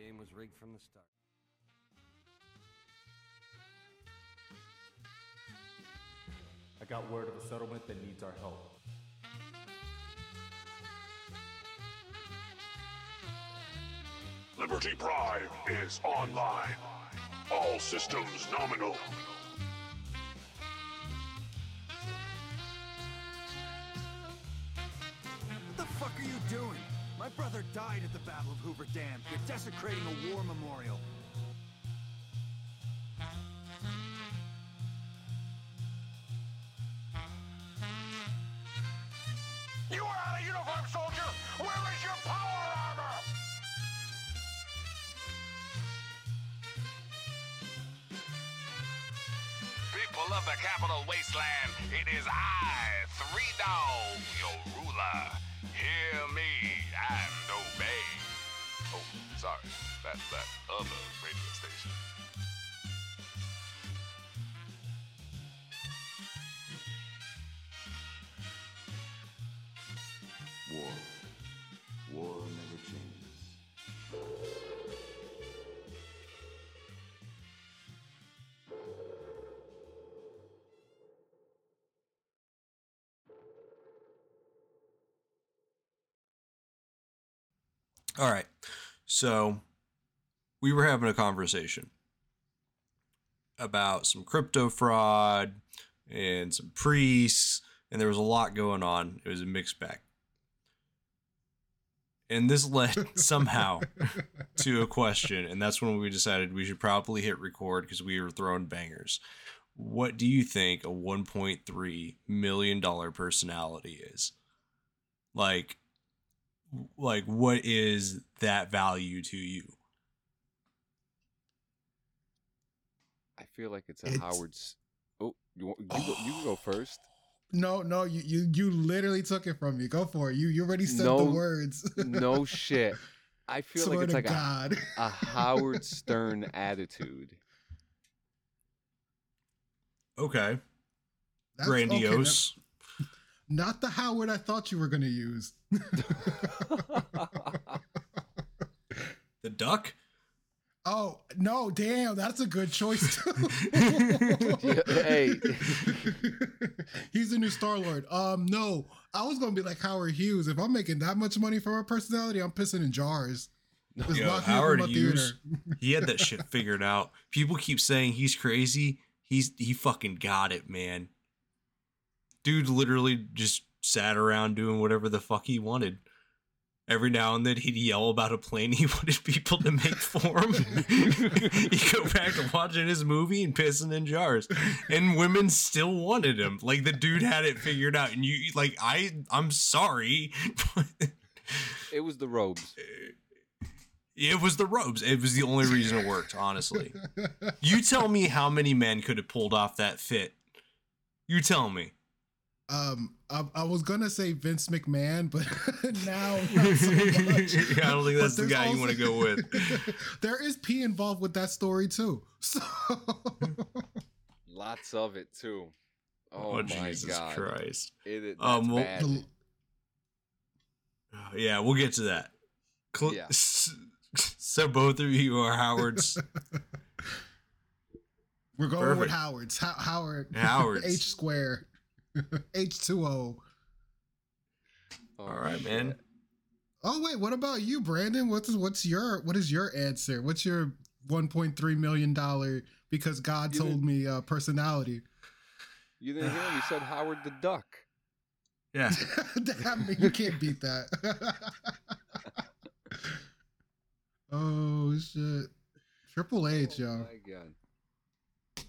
Game was rigged from the start. I got word of a settlement that needs our help. Liberty Prime is online. All systems nominal. My brother died at the Battle of Hoover Dam. You're desecrating a war memorial. Sorry, that other radio station. War. War never changes. All right. So we were having a conversation about some crypto fraud and some priests, and there was a lot going on. It was a mixed bag. And this led somehow to a question, and that's when we decided we should probably hit record because we were throwing bangers. What do you think a $1.3 million personality is? Like, like what is that value to you feel like it's a It's- Howard's. Oh, you want, you, go, you go oh. first. No, no, you, you you literally took it from me. Go for it. You you already said No, the words. No shit. I feel Swear like it's like a, God. a Howard Stern attitude. okay That's- okay, grandiose not the Howard I thought you were gonna use. the duck oh no, damn, that's a good choice too. hey. He's the new Star Lord. Um, no, I was gonna be like Howard Hughes. If I'm making that much money for my personality, I'm pissing in jars. Just Yo, lock me up in howard hughes he had that shit figured out people keep saying he's crazy he's he fucking got it man dude literally just sat around doing whatever the fuck he wanted every now and then he'd yell about a plane he wanted people to make for him he'd go back to watching his movie and pissing in jars and women still wanted him like the dude had it figured out and you like i i'm sorry but It was the robes. It was the robes. It was the only reason it worked, honestly. You tell me how many men could have pulled off that fit. You tell me. Um, I, I was gonna say Vince McMahon, but now not so much. I don't think that's the there's guy you want to go with. there is P involved with that story too. So Lots of it too. Oh, Oh, my Jesus god. Christ. It, it, Um, that's well- bad. the- Yeah, we'll get to that. Cl- Yeah. So both of you are Howards. we're going with Howard's. How, Howard. Howards. H square. H two O. Oh, All right, man. Oh wait, what about you, Brandon? What's what's your what is your answer? What's your 1.3 million dollar because God You told me uh, personality? You didn't hear him? He said Howard the Duck. Yeah. Damn, you can't beat that. oh shit. Triple H, Oh, yo. my god.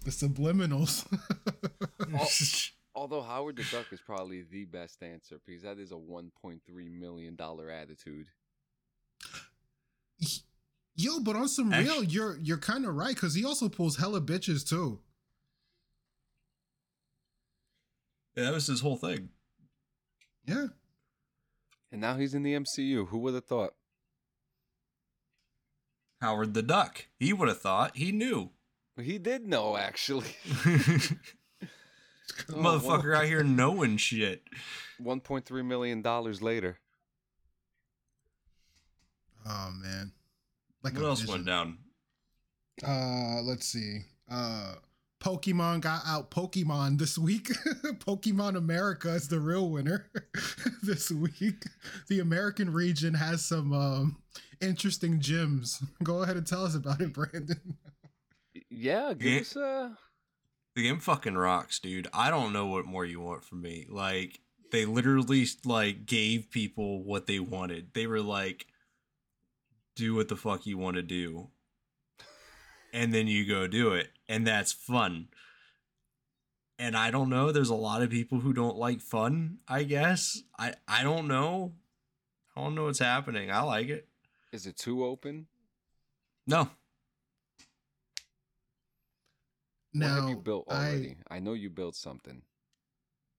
The subliminals. Although Howard the Duck is probably the best answer because that is a 1.3 million dollar attitude. Yo, but on some Actu- real, you're you're kind of right because he also pulls hella bitches too. Yeah, that was his whole thing. Yeah. And now he's in the MCU. Who would have thought? Howard the Duck. He would have thought. He knew. He did know actually. Motherfucker out here knowing shit. 1.3 million dollars later. Oh man. Like what else vision. went down? Uh, let's see. Uh, Pokemon got out Pokemon this week. Pokemon America is the real winner this week. The American region has some um interesting gyms. Go ahead and tell us about it, Brandon. Yeah, give Yeah. us a. The game fucking rocks, dude. I don't know what more you want from me. Like they literally like gave people what they wanted. They were like, "Do what the fuck you want to do," and then you go do it, and that's fun. And I don't know. There's a lot of people who don't like fun. I guess I I don't know. I don't know what's happening. I like it. Is it too open? No, what Now, have you built I- already? I, know you built something.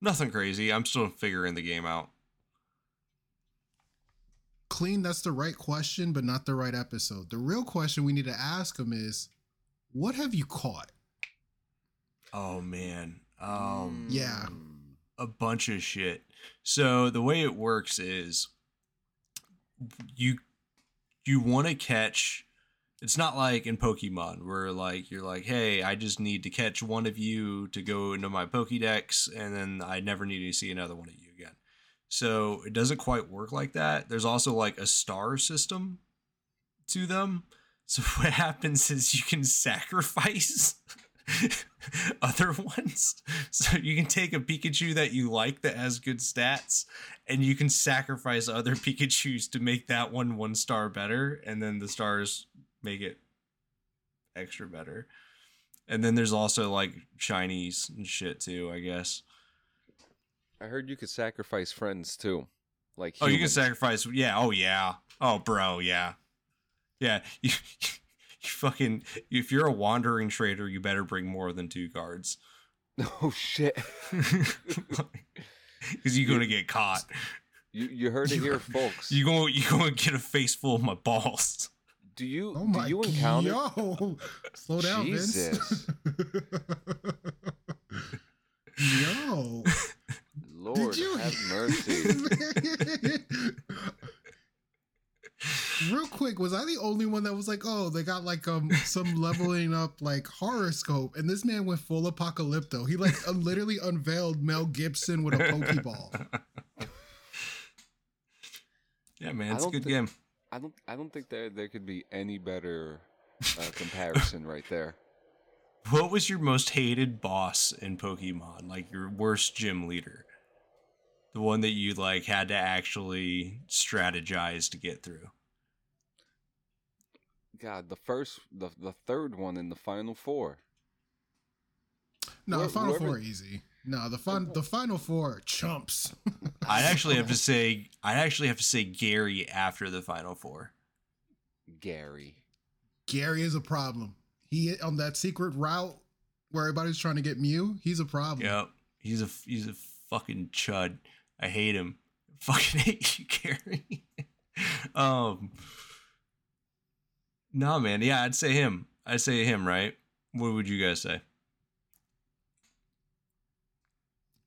nothing crazy. I'm still figuring the game out. clean that's the right question but not the right episode the real question we need to ask him is what have you caught Oh man. Um. Yeah. A bunch of shit. So the way it works is you you want to catch it's not like in Pokemon where like you're like, "Hey, I just need to catch one of you to go into my Pokédex and then I never need to see another one of you again." So it doesn't quite work like that. There's also like a star system to them. So what happens is you can sacrifice other ones. So you can take a Pikachu that you like that has good stats, and you can sacrifice other Pikachu's to make that one one star better, and then the stars make it extra better. And then there's also like Chinese and shit too, I guess. I heard you could sacrifice friends too. Like Oh, you can sacrifice. Yeah. Oh, yeah. Oh, bro. Yeah. Yeah. You, you fucking. If you're a wandering trader, you better bring more than two cards. Oh shit! Because you're gonna get caught. You you heard it You- here, folks. You going you gonna get a face full of my balls. Do you oh my do you encounter? yo slow down man. Jesus. vince yo Lord Did you- have mercy. Real quick, was I the only one that was like, oh, they got like um some leveling up like horoscope, and this man went full apocalypto. He like uh, literally unveiled Mel Gibson with a pokeball. Yeah, man, it's a good thi- game. I don't I don't think there there could be any better uh, comparison right there. What was your most hated boss in Pokemon? Like your worst gym leader? The one that you like had to actually strategize to get through. God, the first the the third one in the final four. No, Where- the final whoever- four easy. No, the fun the final four chumps. I'd actually have to say I'd actually have to say Gary after the final four. Gary. Gary is a problem. He on that secret route where everybody's trying to get Mew. He's a problem. Yep. He's a he's a fucking chud. I hate him. Fucking hate you, Gary. um No man, yeah, I'd say him. I'd say him, right? What would you guys say?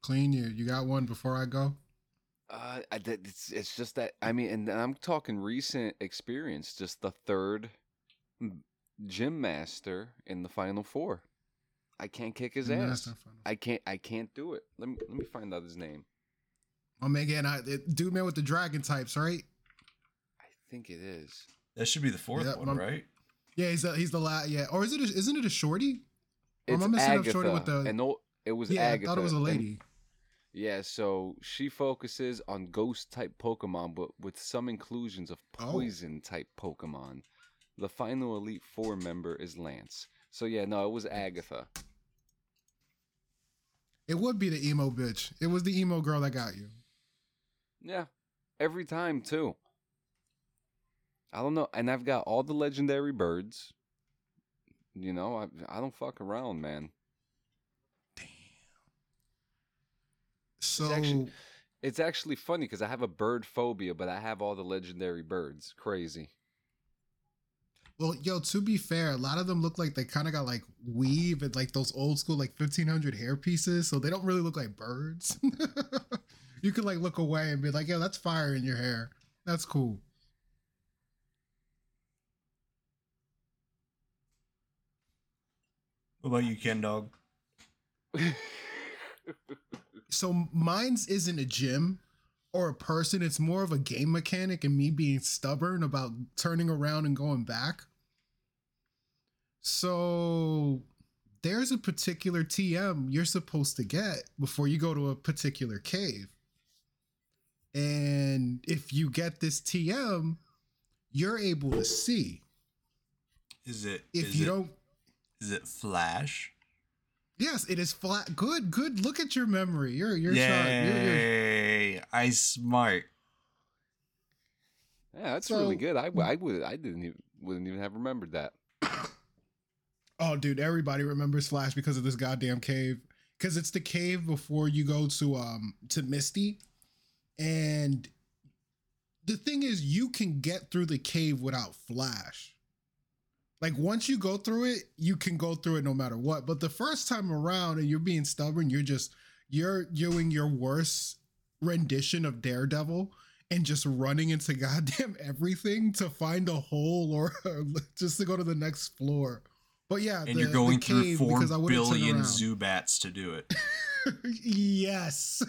Clean you. You got one before I go. Uh, it's it's just that I mean, and I'm talking recent experience. Just the third gym master in the final four. I can't kick his And ass. that's not final. I can't. I can't do it. Let me let me find out his name. Oh man, again, I, it, dude, man with the dragon types, right? I think it is. That should be the fourth Yeah, one, I'm- right? Yeah, he's the, he's the last. Yeah, or is it? A, isn't it a shorty? Or am It's I messing up shorty with the- and no, it was yeah, Agatha. I thought it was a and- lady. Yeah, so she focuses on ghost type Pokemon, but with some inclusions of Oh. poison type Pokemon. The final Elite Four member is Lance. So yeah, no, it was Agatha. It would be the emo bitch. It was the emo girl that got you. Yeah, every time too. I don't know, and I've got all the legendary birds. You know, I I don't fuck around, man. so. It's actually, it's actually funny because I have a bird phobia, but I have all the legendary birds. Crazy. Well, yo, to be fair, a lot of them look like they kind of got like weave and like those old school like 1500 hair pieces, so they don't really look like birds. you could like look away and be like, "Yeah, that's fire in your hair. That's cool. What about you, Ken Dog? So mine's isn't a gym or a person. It's more of a game mechanic and me being stubborn about turning around and going back. So there's a particular TM you're supposed to get before you go to a particular cave. And if you get this TM, you're able to see. Is it? If is you it- don't is it Flash? Yes, it is flat. Good, good. Look at your memory. You're you're sharp. You're, you're, Yay! I smart. Yeah, that's So- really good. I, w- I would I didn't even wouldn't even have remembered that. Oh, dude, everybody remembers Flash because of this goddamn cave. Because it's the cave before you go to um to Misty, and the thing is, you can get through the cave without Flash. Like once you go through it, you can go through it no matter what. But the first time around, and you're being stubborn, you're just you're doing your worst rendition of Daredevil and just running into goddamn everything to find a hole or just to go to the next floor. But yeah, And the- you're going through four because I wouldn't turn billion. Zubats to do it. yes.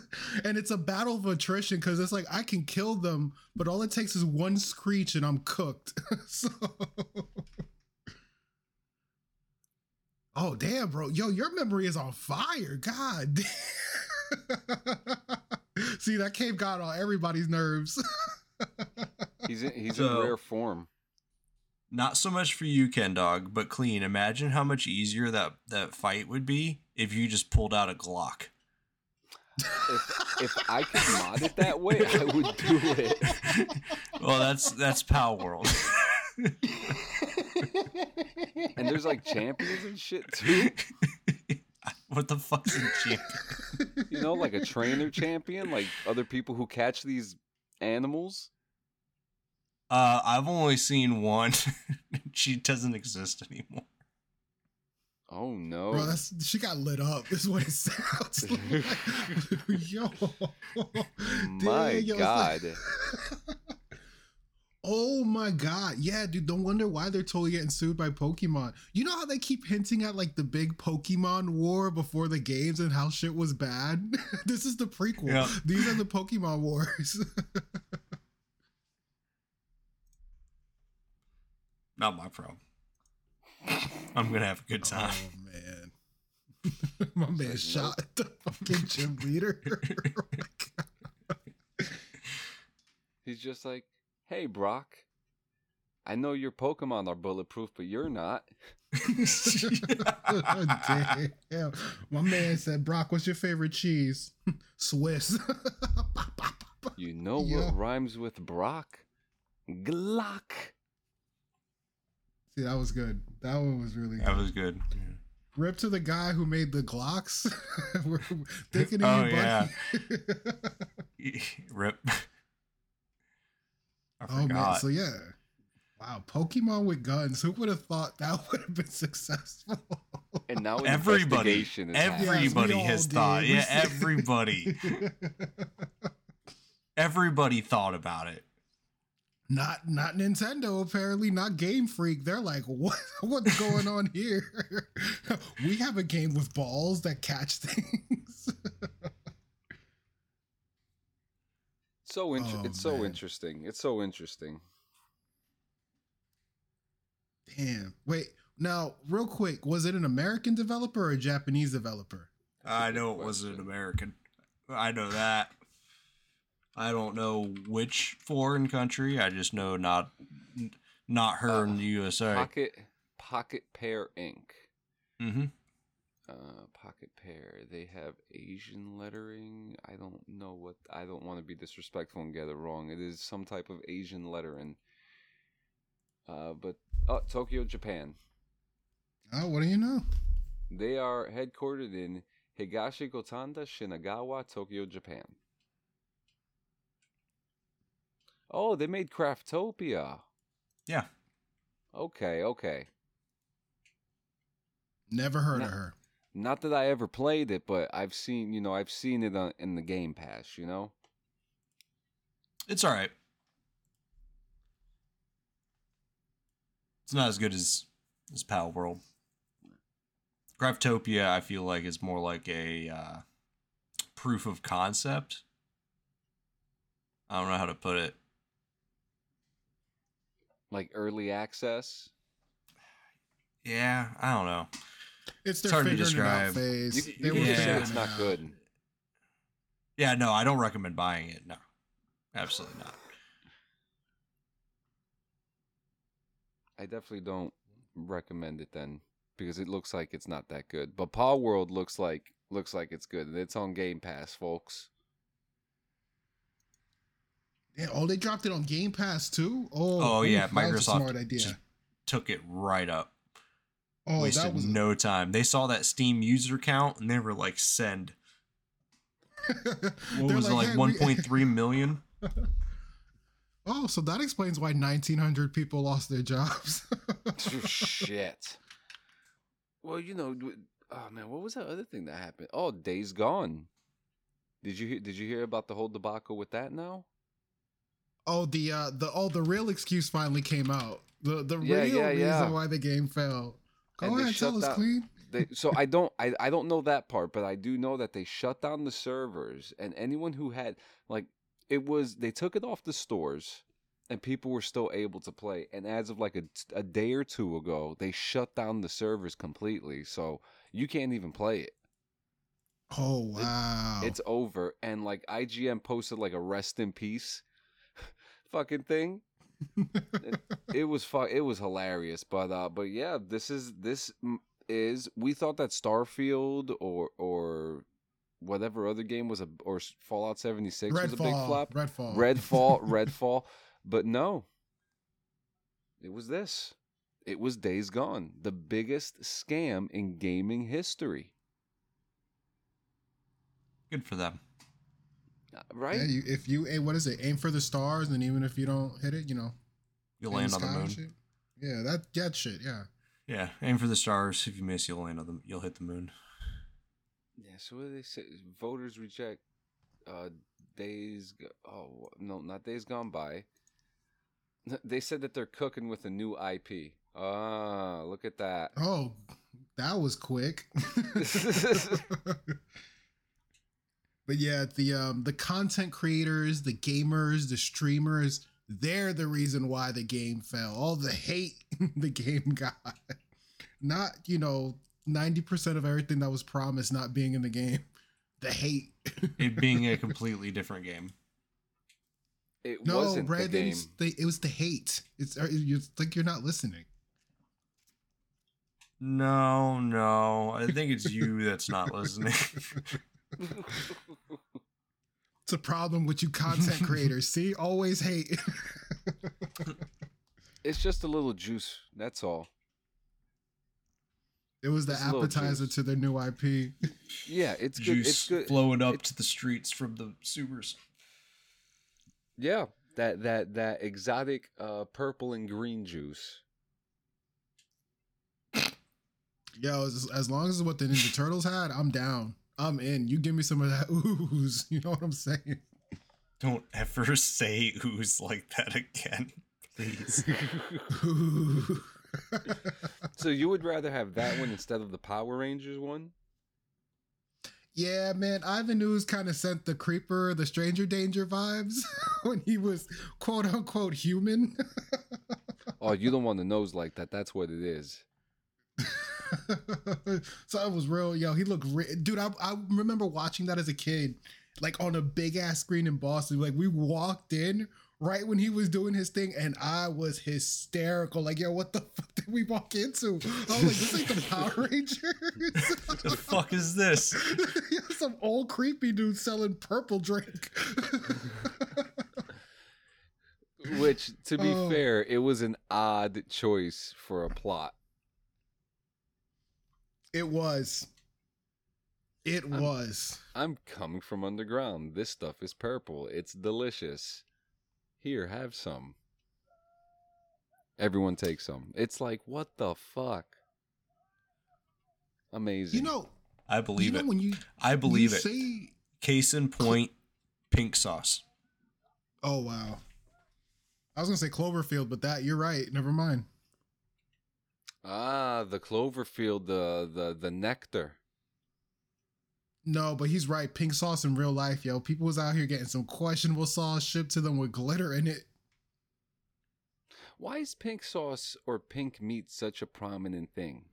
And it's a battle of attrition because it's like I can kill them, but all it takes is one screech and I'm cooked. so Oh damn, bro. Yo, your memory is on fire. God damn. See, that cave got on everybody's nerves. He's in, he's So- in rare form. Not so much for you, Ken Dog, but clean. Imagine how much easier that that fight would be if you just pulled out a Glock. If if I could mod it that way, I would do it. well, that's that's Palworld. And there's like champions and shit too. what the fuck's a champion? You know, like a trainer champion, like other people who catch these animals. Uh, I've only seen one. she doesn't exist anymore. Oh no. Bro, that's she got lit up. Is what it sounds like. yo, My Damn, yo, God. like- oh my god, yeah, dude. Don't wonder why they're totally getting sued by Pokemon. You know how they keep hinting at like the big Pokemon war before the games and how shit was bad. this is the prequel. Yeah. These are the Pokemon wars. Not my problem. I'm gonna have a good time. oh man. My man like, shot the fucking gym leader. Oh my God. He's just like, hey, Brock. I know your Pokemon are bulletproof, but you're not. Damn. My man said, Brock, what's your favorite cheese? Swiss. You know Yo. what rhymes with Brock? Glock. See, that was good. That one was really That good. was good. Rip to the guy who made the Glocks. We're thinking of Oh, you, yeah. Rip. I oh, man. So, yeah. Wow. Pokemon with guns. Who would have thought that would have been successful? And now everybody, investigation is everybody Yes, has thought. did. Yeah, everybody, everybody thought about it. Not not Nintendo, apparently, not Game Freak. They're like, what what's going on here? we have a game with balls that catch things. So inter- Oh, it's so interesting. It's so interesting. Damn. Wait, now, real quick, was it an American developer or a Japanese developer? I know it wasn't an American. I know that. I don't know which foreign country. I just know not not her in the USA. Pocket Pocket Pair Inc. Mm-hmm. Uh, Pocket Pair. They have Asian lettering. I don't know what. I don't want to be disrespectful and get it wrong. It is some type of Asian lettering. Uh, but oh, Tokyo, Japan. Oh, what do you know? They are headquartered in Higashi Gotanda, Shinagawa, Tokyo, Japan. Oh, they made Craftopia. Yeah. Okay, okay. Never heard No. of her. Not that I ever played it, but I've seen, you know, I've seen it on, in the Game Pass, you know? It's all right. It's not as good as as Pal World. Craftopia, I feel like is more like a uh, proof of concept. I don't know how to put it. Like early access. Yeah, I don't know. It's It's hard to figuring it out describe. phase. You, They you were just say Yeah. it's figuring not out. good. Yeah, no, I don't recommend buying it. No, absolutely not. I definitely don't recommend it then because it looks like it's not that good. But Palworld looks like looks like it's good. It's on Game Pass, folks. Yeah, oh, they dropped it on Game Pass too. Oh, Oh, yeah, oof, a Microsoft smart idea. just Took it right up. Oh, Wasted that was no time. They saw that Steam user count and they were like, "Send." What They're was it like? "Hey, One we-" point three million? Oh, so that explains why 1,900 people lost their jobs. Shit. Well, you know, oh man, what was that other thing that happened? Oh, Days Gone. Did you hear, did you hear about the whole debacle with that now? oh, the uh, the oh, the real excuse finally came out. The the Yeah, real yeah, reason yeah. why the game fell. Go And ahead, tell us, Clean. They, so I don't I, I don't know that part, but I do know that they shut down the servers and anyone who had like it was they took it off the stores and people were still able to play. And as of like a, a day or two ago, they shut down the servers completely. So you can't even play it. Oh wow! It's over. And like IGN posted like a rest in peace fucking thing. It, it was fu- it was hilarious, but uh but yeah, this is this is we thought that Starfield or or whatever other game was a or s- Fallout 76 was a big Redfall. flop. Redfall. Redfall, Redfall, but no. It was this. It was Days Gone, the biggest scam in gaming history. Good for them. Right? Yeah, you, if you aim, what is it? Aim for the stars, and even if you don't hit it, you know, You'll in land on the moon. shit. Yeah, that that shit. Yeah. Yeah, aim for the stars. If you miss, you'll land on the. You'll hit the moon. Yeah, so what do they say? Voters reject uh days oh no, not days gone by. They said that they're cooking with a new IP. Ah, look at that. Oh, that was quick. but yeah, the um the content creators, the gamers, the streamers, they're the reason why the game fell. All the hate the game got. Not, you know, 90% of everything that was promised not being in the game. The hate. It being a completely different game. It No, wasn't the Brandon, game. it's the, it was the hate. It's uh, you think you're not listening. No, no. I think it's you that's not listening. It's a problem with you content creators. See, always hate. It's just a little juice. That's all. It was the Just a little appetizer to their new IP. Yeah, it's good. Juice It's good. flowing up It's- to the streets from the sewers. Yeah, that that that exotic uh purple and green juice. Yo, as, as long as it's what the Ninja Turtles had, I'm down. I'm in. You give me some of that ooze. You know what I'm saying? Don't ever say ooze like that again, please. So you would rather have that one instead of the Power Rangers one? yeah, man. Ivan Ooze kind of sent the creeper, the stranger danger vibes when he was quote unquote human. Oh, you don't want the nose like that. That's what it is. so it was real. Yo, he looked, re- dude. I, I remember watching that as a kid, like on a big ass screen in Boston. Like we walked in right when he was doing his thing, and I was hysterical. Like, yo, what the fuck did we walk into? I was like, this ain't the Power Rangers. the fuck is this? Some old creepy dude selling purple drink. Which, to be Oh. fair, it was an odd choice for a plot. It was. It was. I'm coming from underground. This stuff is purple. It's delicious. Here, have some. Everyone take some. It's like, what the fuck? Amazing. You know, I believe you know it. when you I believe you it. Say, Case in point, pink sauce. oh wow. I was gonna say Cloverfield, but that you're right. Never mind. Ah, the Cloverfield, the the the nectar. No, but he's right. Pink sauce in real life, yo. People was out here getting some questionable sauce shipped to them with glitter in it. Why is pink sauce or pink meat such a prominent thing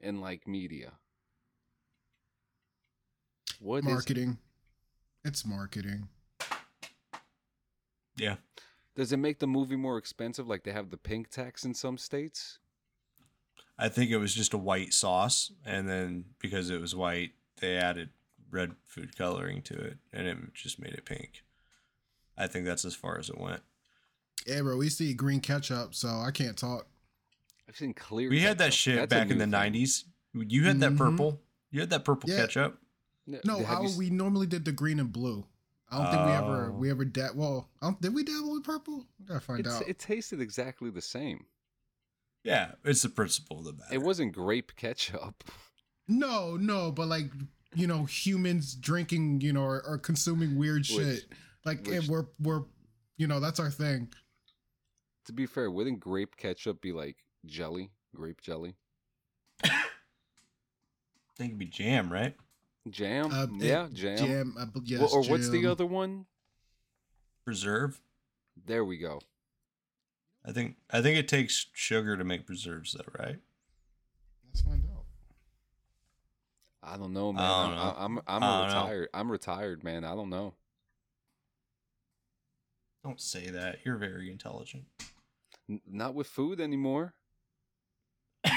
in like media? What is marketing. It's marketing. Yeah. does it make the movie more expensive like they have the pink tax in some states? I think it was just a white sauce, and then because it was white, they added red food coloring to it, and it just made it pink. I think that's as far as it went. Yeah, bro, we see green ketchup, so I can't talk. I've seen clear. We had that shit That's back in the thing. '90s. You had that Mhm. purple. You had that purple Yeah. ketchup. N- No, have I, you we normally did the green and blue. I don't think we ever Oh. we ever da- well, I don't, did we dabble with purple? I gotta find it's, out. it tasted exactly the same. Yeah, it's the principle of the matter. It wasn't grape ketchup. No, no, but like you know, humans drinking, you know, or, or consuming weird shit. Which- like which- we're we're you know, that's our thing. To be fair, wouldn't grape ketchup be like jelly, grape jelly, I think it'd be jam, right? jam? Uh, yeah, it- jam. Jam, uh, yes, Wha- or what's the other one? Preserve. There we go. I think I think it takes sugar to make preserves, though, right? Let's find out. I don't know, man. I I'm, don't know. I'm I'm I don't know. retired. I'm retired, man. I don't know. Don't say that. You're very intelligent. N- not with food anymore.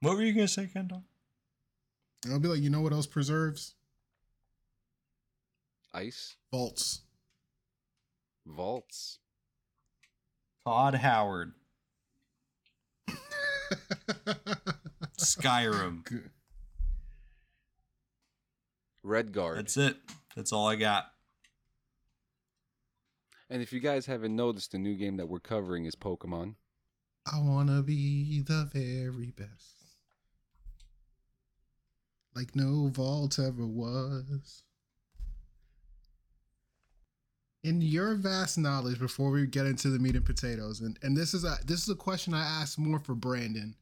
What were you gonna say, Kendall? I'll be like, you know what else preserves? Ice Vaults. Vaults. Todd Howard, Skyrim. Good. Redguard. That's it. That's all I got. And if you guys haven't noticed, the new game that we're covering is Pokemon. I wanna be the very best. Like no vault ever was. In your vast knowledge, before we get into the meat and potatoes, and, and this is a this is a question I asked more for Brandon.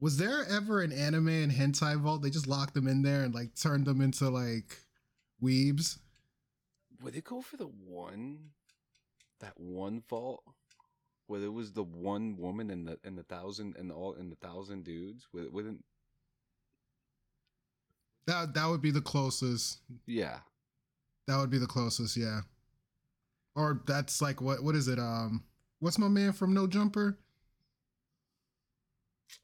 Was there ever an anime and hentai vault? They just locked them in there and like turned them into like weebs. Would it go for the one, that one vault, where there was the one woman and the and the thousand and all and the thousand dudes? It wouldn't? That that would be the closest. Yeah. That would be the closest, yeah. Or that's like what what is it? Um what's my man from No Jumper?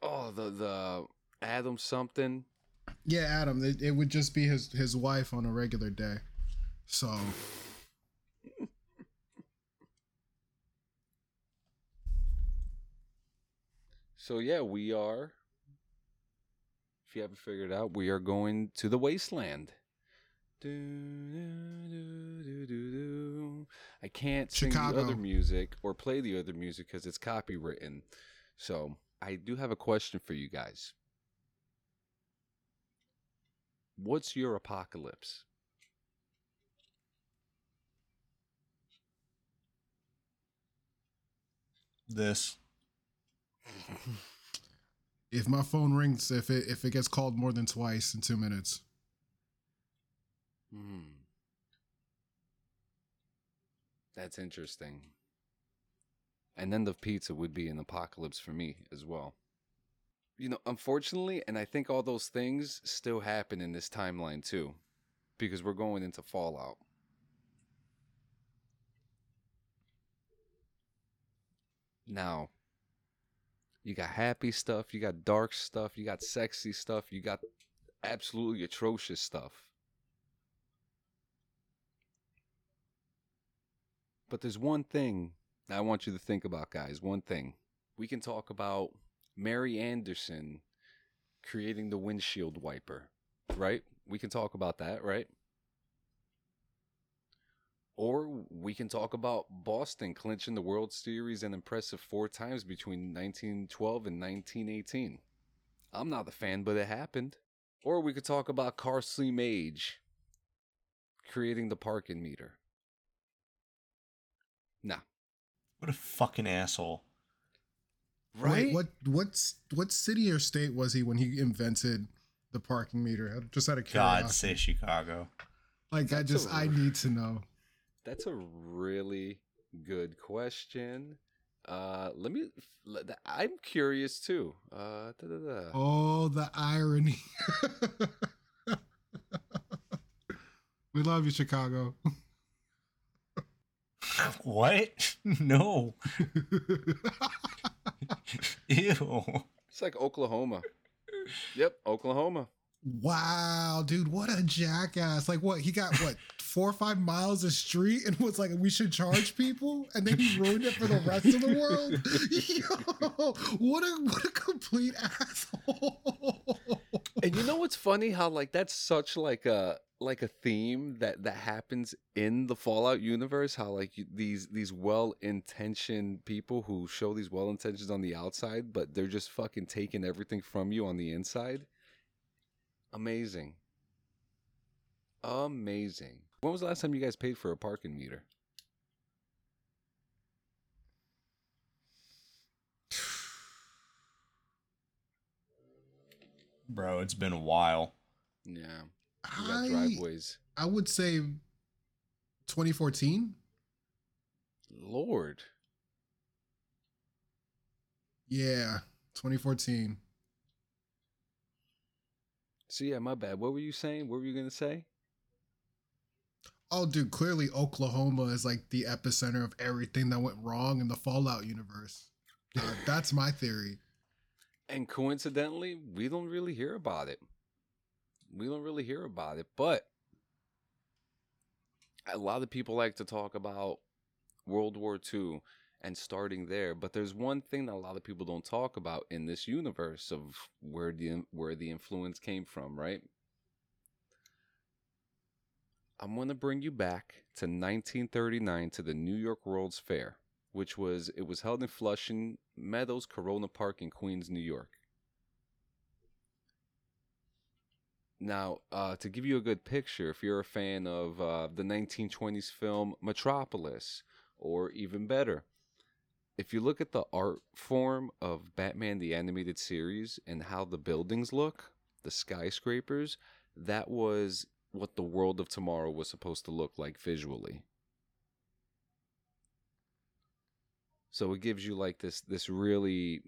Oh, the the Adam something. Yeah, Adam. It, it would just be his his wife on a regular day. So So yeah, we are. If you haven't figured out, we are going to the wasteland. Do, do, do, do, do, do. I can't sing the other music or play the other music because it's copywritten. So I do have a question for you guys. What's your apocalypse? This. if my phone rings, if it if it gets called more than twice in two minutes, Hmm. That's interesting. And then the pizza would be an apocalypse for me as well. You know, unfortunately, and I think all those things still happen in this timeline too, because we're going into Fallout. Now, you got happy stuff, you got dark stuff, you got sexy stuff, you got absolutely atrocious stuff. But there's one thing I want you to think about, guys. One thing. We can talk about Mary Anderson creating the windshield wiper, right? We can talk about that, right? Or we can talk about Boston clinching the World Series an impressive four times between 1912 and 1918. I'm not a fan, but it happened. Or we could talk about Carl C. Magee creating the parking meter. Nah. What a fucking asshole. Right? Wait, what what's what city or state was he when he invented the parking meter? Just out of curiosity. God say Chicago. Like I just a- I need to know. That's a really good question. Uh, let me. let- I'm curious too. Uh, da, da, da. Oh, the irony. we love you, Chicago. What? No. Ew. It's like Oklahoma. yep, Oklahoma. wow, dude, what a jackass. Like what? He got what? Four or five miles of street and was like, we should charge people, and then he ruined it for the rest of the world. Yo, what a what a complete asshole. And you know what's funny? How like that's such like a like a theme that that happens in the Fallout universe. How like you, these these well intentioned people who show these well intentions on the outside, but they're just fucking taking everything from you on the inside. Amazing. Amazing. When was the last time you guys paid for a parking meter? Bro, it's been a while. Yeah. I, driveways. I would say 2014. Lord. Yeah, 2014. So yeah, my bad. What were you saying? What were you gonna say? Oh, dude, clearly Oklahoma is like the epicenter of everything that went wrong in the Fallout universe. Uh, that's my theory. And coincidentally, we don't really hear about it. We don't really hear about it, but a lot of people like to talk about World War II and starting there, but there's one thing that a lot of people don't talk about in this universe of where the where the influence came from, right? I'm going to bring you back to 1939 to the New York World's Fair, which was it was held in Flushing Meadows Corona Park in Queens, New York. Now, uh, to give you a good picture, if you're a fan of uh, the 1920s film Metropolis, or even better, if you look at the art form of Batman the Animated Series and how the buildings look, the skyscrapers, that was what the world of tomorrow was supposed to look like visually. So it gives you like this this really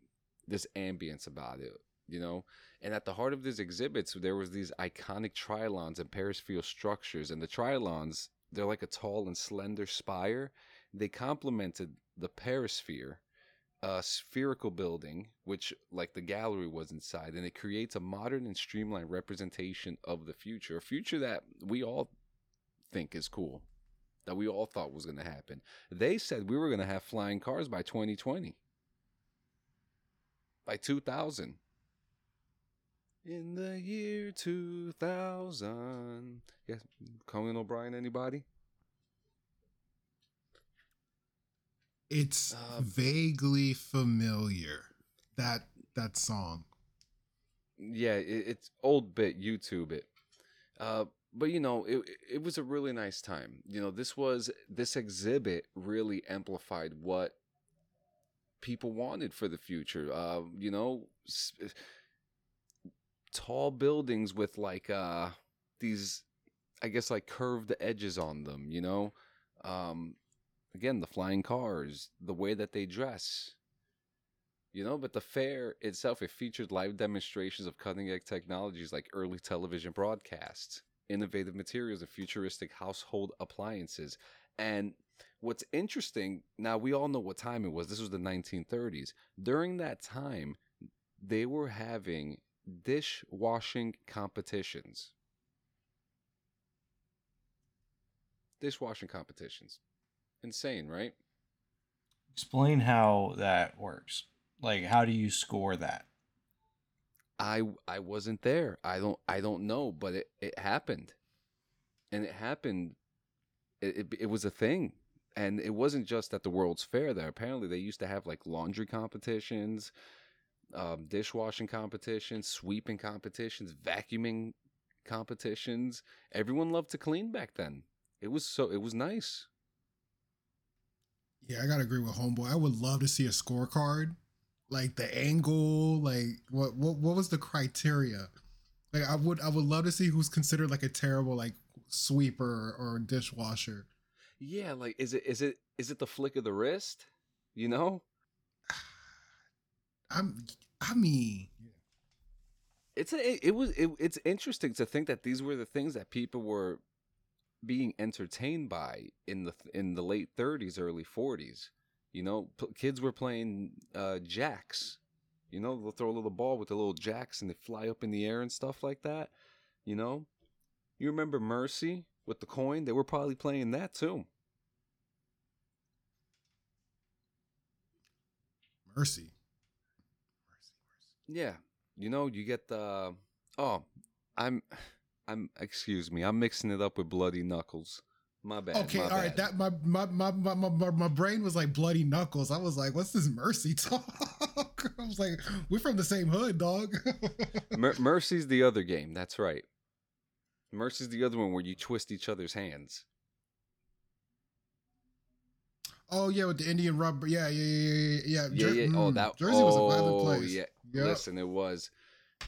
this ambience about it, you know. And at the heart of these exhibits, there was these iconic trylons and perisphere structures, and the trylons they're like a tall and slender spire. They complemented the perisphere, a spherical building, which like the gallery was inside, and it creates a modern and streamlined representation of the future, a future that we all think is cool that we all thought was going to happen. They said we were going to have flying cars by 2020. By 2000. In the year 2000. Yes, Conan O'Brien, anybody? It's Uh, vaguely familiar. That that song. Yeah, it, it's old bit, YouTube it. Uh, but you know, it it was a really nice time. You know, this was this exhibit really amplified what people wanted for the future. Uh, you know, s- tall buildings with like uh these, I guess like curved edges on them. You know, um, again the flying cars, the way that they dress. You know, but the fair itself, it featured live demonstrations of cutting edge technologies like early television broadcasts, innovative materials, and futuristic household appliances. And what's interesting, now we all know what time it was. This was the 1930s. During that time, they were having dishwashing competitions. Dishwashing competitions. Insane, right? Explain how that works. Like, how do you score that? I I wasn't there. I don't I don't know, but it, it happened, and it happened. It, it it was a thing, and it wasn't just at the World's Fair. There apparently they used to have like laundry competitions, um, dishwashing competitions, sweeping competitions, vacuuming competitions. Everyone loved to clean back then. It was so it was nice. Yeah, I gotta agree with Homeboy. I would love to see a scorecard like the angle, like what what what was the criteria? Like I would I would love to see who's considered like a terrible like sweeper or dishwasher. Yeah, like is it is it is it the flick of the wrist? You know? I'm I mean It's a, it, was it, it's interesting to think that these were the things that people were being entertained by in the in the late 30s early 40s you know p- kids were playing uh jacks. You know they'll throw a little ball with the little jacks and they fly up in the air and stuff like that you know? You remember mercy with the coin? They were probably playing that too. Mercy. Yeah, you know, you get the oh, I'm I'm excuse me, I'm mixing it up with Bloody Knuckles. My bad. Okay, my all right. bad. That my my, my my my my brain was like bloody knuckles. I was like, what's this mercy talk? I was like, we're from the same hood, dog. Mer- Mercy's the other game. That's right. Mercy's the other one where you twist each other's hands. oh yeah, with the Indian rubber. Yeah, yeah, yeah, yeah, yeah. Yeah, yeah. Oh, mm, that Jersey was a violent oh, place. Yeah. Yep. Listen, it was.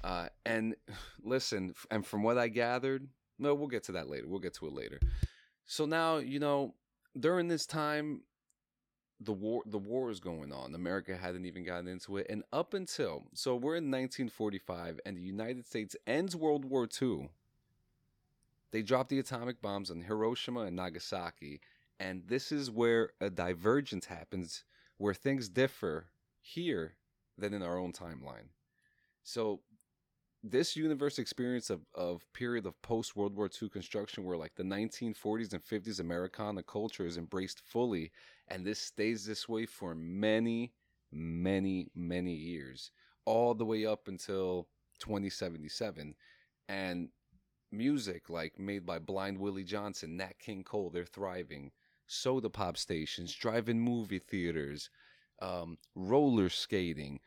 Uh, and listen, and from what I gathered, no, we'll get to that later. We'll get to it later. So now, you know, during this time, the war the war is going on. America hadn't even gotten into it, and up until so we're in 1945, and the United States ends World War II. They drop the atomic bombs on Hiroshima and Nagasaki, and this is where a divergence happens, where things differ here than in our own timeline. So this universe experience of, of period of post World War II construction where like the 1940s and 50s Americana culture is embraced fully and this stays this way for many many many years all the way up until 2077 and music like made by Blind Willie Johnson, Nat King Cole, they're thriving. Soda pop stations, drive-in movie theaters, um, roller skating,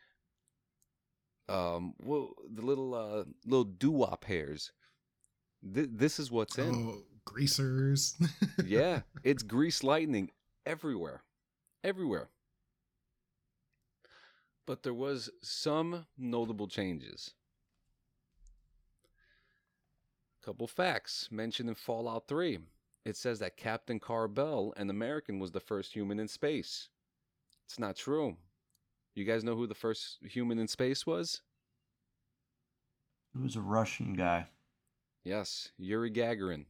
um, well, the little uh, little doo-wop hairs. Th- this is what's in. Oh, greasers. yeah, it's grease lightning everywhere, everywhere. But there was some notable changes. Couple facts mentioned in Fallout 3. It says that Captain Carbell, an American, was the first human in space. It's not true. You guys know who the first human in space was? It was a Russian guy. Yes, Yuri Gagarin.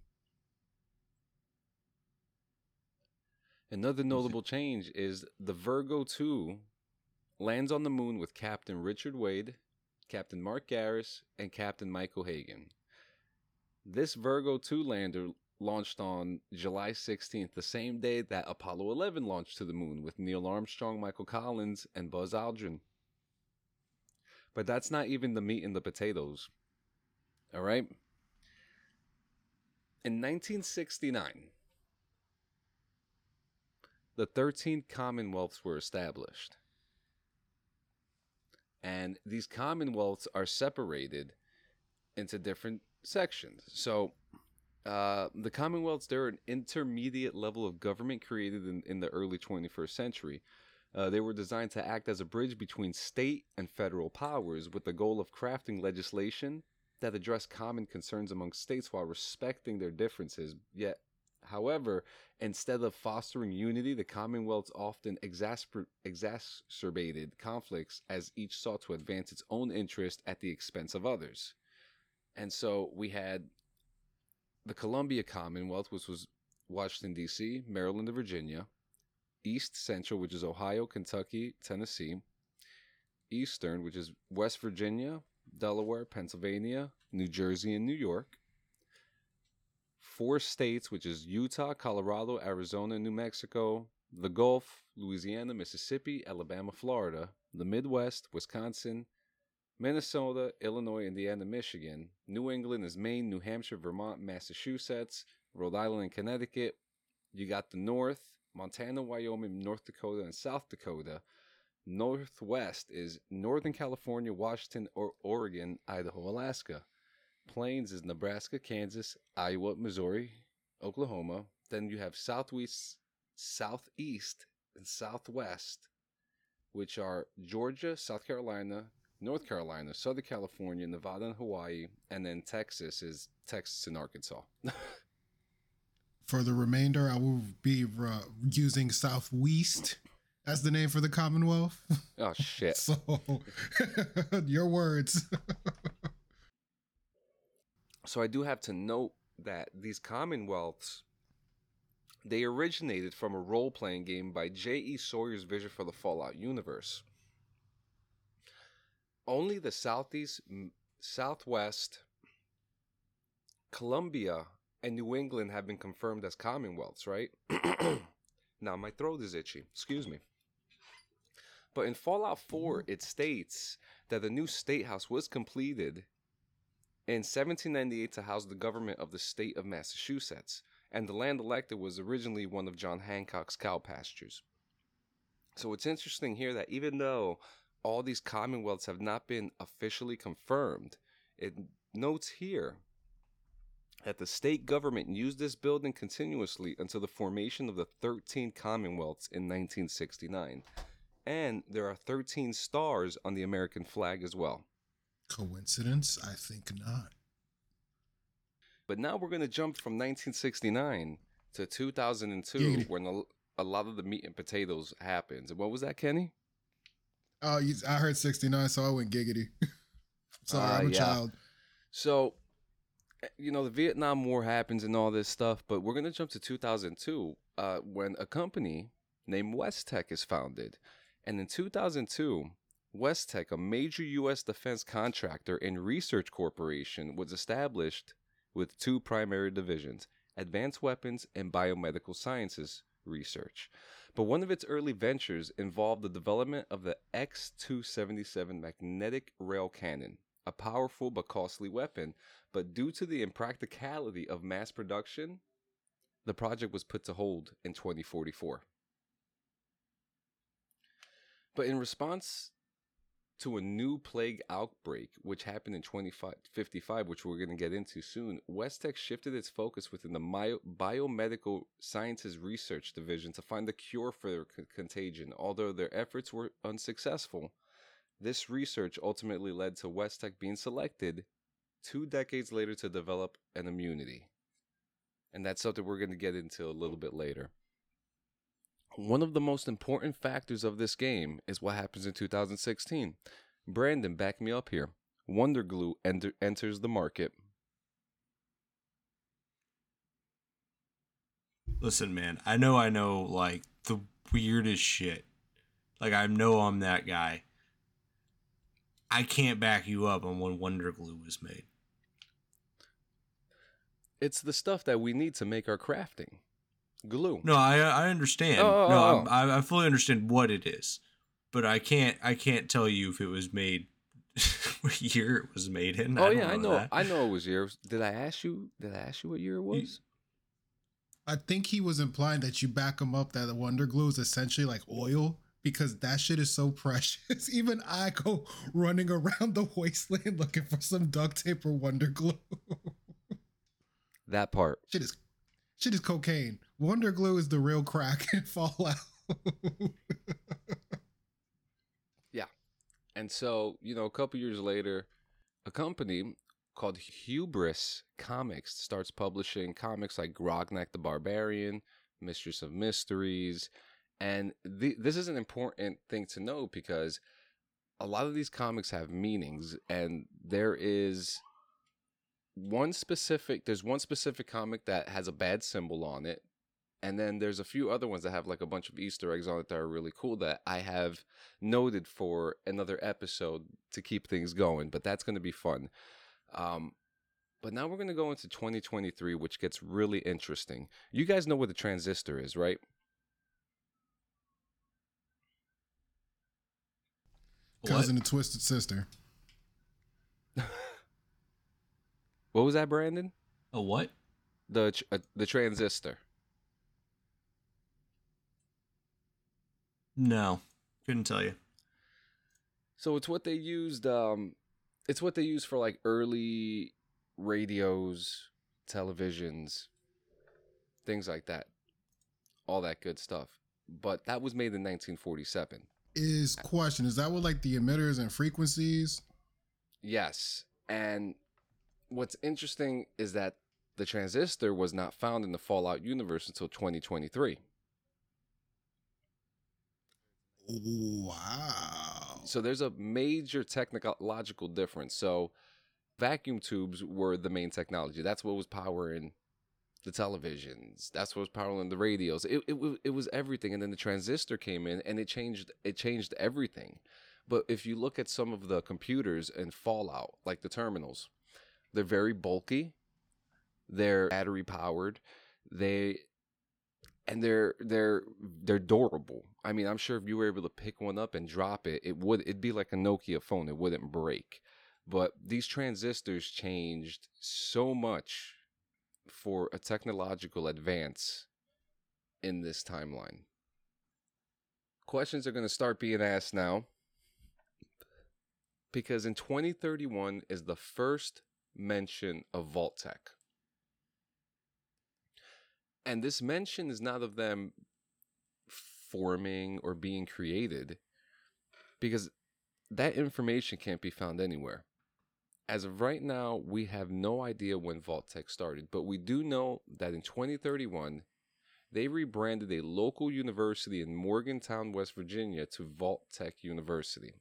Another notable change is the Virgo 2 lands on the moon with Captain Richard Wade, Captain Mark Garris, and Captain Michael Hagan. This Virgo 2 lander launched on July 16th, the same day that Apollo 11 launched to the moon with Neil Armstrong, Michael Collins, and Buzz Aldrin. But that's not even the meat and the potatoes. All right? In 1969, the 13 Commonwealths were established. And these Commonwealths are separated into different sections. So, uh, the Commonwealths, they're an intermediate level of government created in, in the early 21st century. Uh, they were designed to act as a bridge between state and federal powers with the goal of crafting legislation that address common concerns among states while respecting their differences. Yet, however, instead of fostering unity, the Commonwealths often exasper- exacerbated conflicts as each sought to advance its own interest at the expense of others. And so we had the Columbia Commonwealth, which was Washington, D.C., Maryland, and Virginia, East Central, which is Ohio, Kentucky, Tennessee, Eastern, which is West Virginia, Delaware, Pennsylvania, New Jersey, and New York. Four states, which is Utah, Colorado, Arizona, New Mexico. The Gulf, Louisiana, Mississippi, Alabama, Florida. The Midwest, Wisconsin, Minnesota, Illinois, Indiana, Michigan. New England is Maine, New Hampshire, Vermont, Massachusetts, Rhode Island, and Connecticut. You got the North, Montana, Wyoming, North Dakota, and South Dakota. Northwest is Northern California, Washington, or Oregon, Idaho, Alaska. Plains is Nebraska, Kansas, Iowa, Missouri, Oklahoma. Then you have Southwest, Southeast, and Southwest, which are Georgia, South Carolina, North Carolina, Southern California, Nevada, and Hawaii, and then Texas is Texas and Arkansas. For the remainder, I will be uh, using Southwest as the name for the Commonwealth. oh shit! so, your words. so I do have to note that these Commonwealths they originated from a role-playing game by J.E. Sawyer's Vision for the Fallout universe. Only the Southeast, Southwest, Columbia, and New England have been confirmed as Commonwealths, right? now my throat is itchy. Excuse me. But in Fallout 4, mm-hmm. it states that the new state house was completed in 1798 to house the government of the state of Massachusetts, and the land elected was originally one of John Hancock's cow pastures. So it's interesting here that even though all these commonwealths have not been officially confirmed, it notes here that the state government used this building continuously until the formation of the 13 commonwealths in 1969. And there are 13 stars on the American flag as well. Coincidence? I think not. But now we're going to jump from 1969 to 2002 Giggity. when a, a lot of the meat and potatoes happens. And what was that, Kenny? Oh, you, I heard 69, so I went giggity. Sorry, Ah, I'm a yeah. child. So, eh, you know, the Vietnam War happens and all this stuff, but we're going to jump to 2002 uh, when a company named West Tek is founded. And in 2002, West Tek, a major U.S. defense contractor and research corporation, was established with two primary divisions advanced weapons and biomedical sciences research. But one of its early ventures involved the development of the X 277 magnetic rail cannon, a powerful but costly weapon. But due to the impracticality of mass production, the project was put to hold in 2044. But in response to a new plague outbreak, which happened in 2055, which we're going to get into soon, West Tek shifted its focus within the bio- biomedical sciences research division to find a cure for the c- contagion. Although their efforts were unsuccessful, this research ultimately led to West Tek being selected two decades later to develop an immunity. And that's something we're going to get into a little bit later. One of the most important factors of this game is what happens in 2016. Branden, back me up here. Wonder Glue enter- enters the market. Listen, man, I know I know like the weirdest shit. Like I know I'm that guy. I can't back you up on when Wonder Glue was made. It's the stuff that we need to make our crafting. Glue. No, I I understand. Oh, oh no, oh, I'm- I I fully understand what it is, but I can't I can't tell you if it was made what year it was made in. oh don't yeah, I know. that. I know it was years. Did I ask you? Did I ask you what year it was? I think he was implying that you back him up that the Wonder Glue is essentially like oil because that shit is so precious. Even I go running around the wasteland looking for some duct tape or Wonder Glue. That part. shit is shit is cocaine. Wonder Glue is the real crack in Fallout. Yeah. And so, you know, a couple years later, a company called Hubris Comics starts publishing comics like Grognak the Barbarian, Mistress of Mysteries. And the, this is an important thing to know because a lot of these comics have meanings, and there is one specific there's one specific comic that has a bad symbol on it and then there's a few other ones that have like a bunch of Easter eggs on it that are really cool that I have noted for another episode to keep things going. But that's going to be fun. Um, but now we're going to go into 2023, which gets really interesting. You guys know what the transistor is, right? What? Cousin and twisted sister. What was that, Branden? A what? The tr- uh, the transistor. No, couldn't tell you. So it's what they used. Um, it's what they used for like early radios, televisions, things like that, all that good stuff. But that was made in 1947. is question is that what like the emitters and frequencies? Yes. And what's interesting is that the transistor was not found in the Fallout universe until 2023. Wow. So there's a major technological difference. So vacuum tubes were the main technology. That's what was powering the televisions. That's what was powering the radios. It it was it was everything. And then the transistor came in and it changed it changed everything. But if you look at some of the computers in Fallout, like the terminals, they're very bulky. They're battery powered. They and they're they're they're durable. I mean, I'm sure if you were able to pick one up and drop it, it would it'd be like a Nokia phone. It wouldn't break. But these transistors changed so much for a technological advance in this timeline. Questions are going to start being asked now because in 2031 is the first mention of Vault-Tec. And this mention is not of them forming or being created because that information can't be found anywhere. As of right now, we have no idea when Vault-Tec started, but we do know that in 2031, they rebranded a local university in Morgantown, West Virginia to Vault Tech University,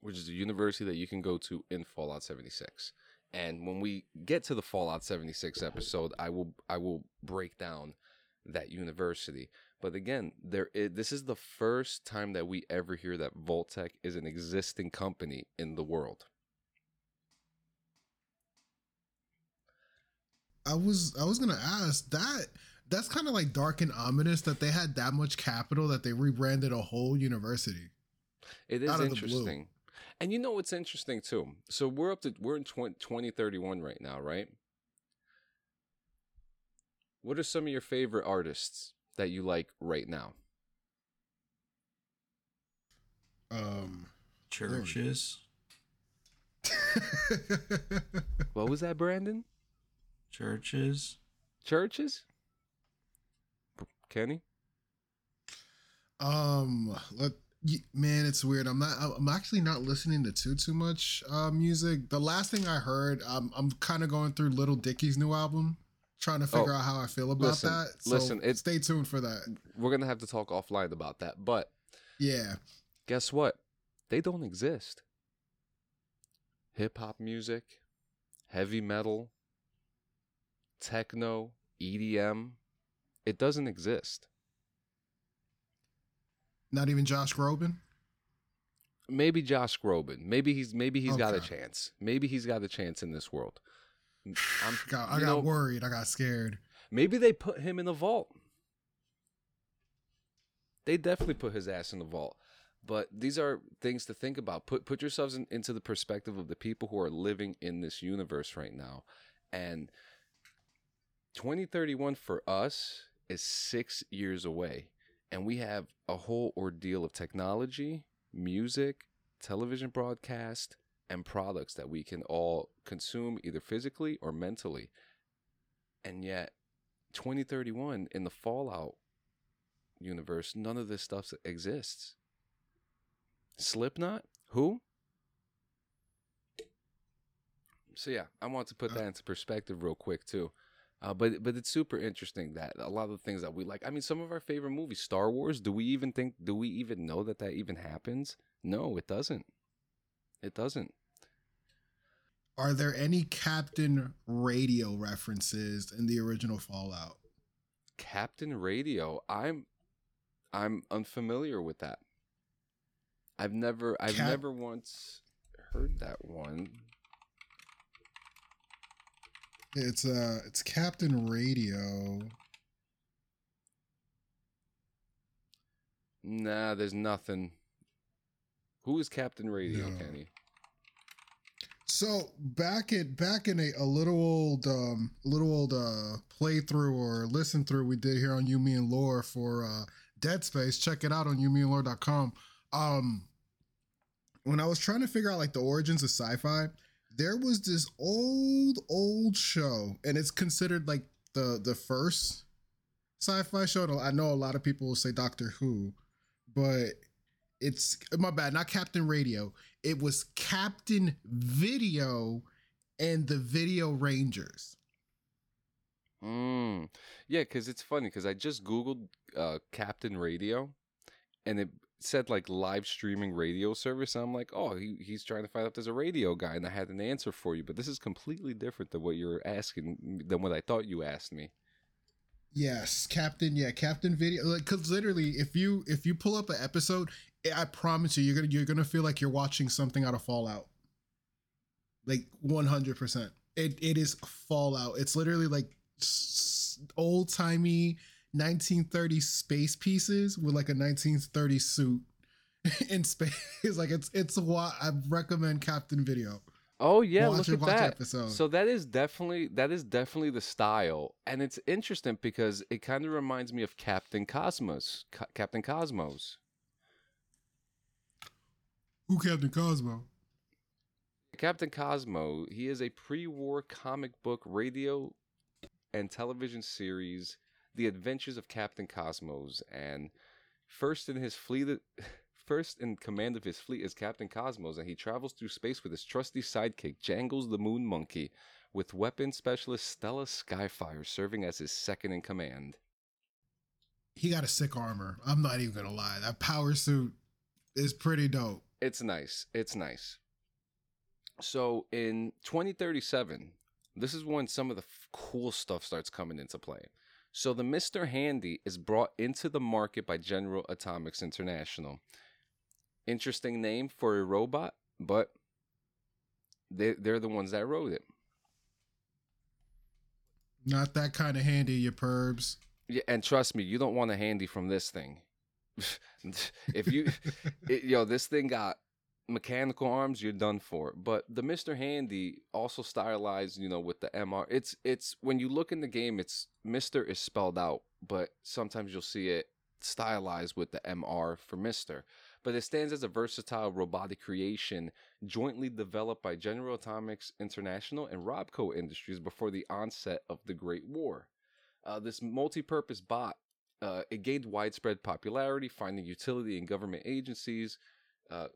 which is a university that you can go to in Fallout 76. And when we get to the Fallout 76 episode, I will I will break down that university. But again, there is, this is the first time that we ever hear that Vault-Tec is an existing company in the world. I was I was gonna ask that that's kind of like dark and ominous that they had that much capital that they rebranded a whole university. It is Out of the blue. interesting. And you know what's interesting too? So we're up to we're in 20, 2031 right now, right? What are some of your favorite artists that you like right now? Um, Churches. What was that, Branden? Churches. Churches? Kenny? um, let y- man, it's weird. I'm not. I'm actually not listening to too too much uh, music. The last thing I heard, um, I'm kind of going through Little Dicky's new album, trying to figure Oh, out how I feel about listen, that. So listen, it- stay tuned for that. We're going to have to talk offline about that. But Yeah, guess what? They don't exist. Hip hop music, heavy metal, techno, EDM, it doesn't exist. Not even Josh Groban. Maybe Josh Groban. Maybe he's maybe he's got a chance. Maybe he's got a chance in this world. I'm, I got know, worried. I got scared. Maybe they put him in the vault. They definitely put his ass in the vault. But these are things to think about. Put put yourselves in, into the perspective of the people who are living in this universe right now. And 2031 for us is 6 years away. And we have a whole ordeal of technology, music, television broadcast, and products that we can all consume either physically or mentally. And yet 2031 in the Fallout universe, none of this stuff exists. Slipknot? Who? So yeah, I want to put that uh, into perspective real quick too. Uh, but but it's super interesting that a lot of the things that we like. I mean, some of our favorite movies, Star Wars. Do we even think? Do we even know that that even happens? No, it doesn't. It doesn't. Are there any Captain Radio references in the original Fallout? Captain Radio. I'm I'm unfamiliar with that. I've never I've Cap- never once heard that one. It's uh, it's Captain Radio. Nah, there's nothing. Who is Captain Radio, No. Kenny? So back in back in a, a little old um little old uh playthrough or listen through we did here on You Me and Lore for uh Dead Space. Check it out on youmeandlore.com. Um when I was trying to figure out like the origins of sci-fi, there was this old old show and it's considered like the the first sci-fi show. I know a lot of people will say Doctor Who, but it's my bad, not Captain Radio. It was Captain Video and the Video Rangers. Mm. Yeah, because it's funny because I just googled uh, Captain Radio, and it said like live streaming radio service. I'm like, oh, he, he's trying to find out there's a radio guy, and I had an answer for you. But this is completely different than what you're asking mm, than what I thought you asked me. Yes, Captain. Yeah, Captain Video. Like, cause literally, if you if you pull up an episode, eh, I promise you, you're gonna you're gonna feel like you're watching something out of Fallout. Like 100. percent It it is Fallout. It's literally like old timey 1930s space pieces with like a 1930s suit in space. like it's it's what I recommend Captain Video. Oh yeah, Watch look at that. episode. So that is definitely that is definitely the style, and it's interesting because it kind of reminds me of Captain Cosmos. Ca- Captain Cosmos. Who Captain Cosmo? Captain Cosmo, he is a pre-war comic book, radio, and television series, The Adventures of Captain Cosmos, and first in his fleet, first in command of his fleet is Captain Cosmos, and he travels through space with his trusty sidekick Jangles the Moon Monkey, with weapon specialist Stella Skyfire serving as his second in command. He got a sick armor. I'm not even gonna lie. That power suit is pretty dope. It's nice. It's nice. So in 2037, this is when some of the f- cool stuff starts coming into play. So the Mr. Handy is brought into the market by General Atomics International. Interesting name for a robot, but they they're the ones that wrote it. Not that kind of handy, you perbs. Yeah, and trust me, you don't want a handy from this thing. if you, it, yo, this thing got mechanical arms, you're done for. But the Mister Handy also stylized, you know, with the MR. It's it's when you look in the game, it's Mister is spelled out, but sometimes you'll see it stylized with the MR for Mister. But it stands as a versatile robotic creation jointly developed by General Atomics International and Robco Industries before the onset of the Great War. Uh, this multi-purpose bot uh, it gained widespread popularity, finding utility in government agencies, uh,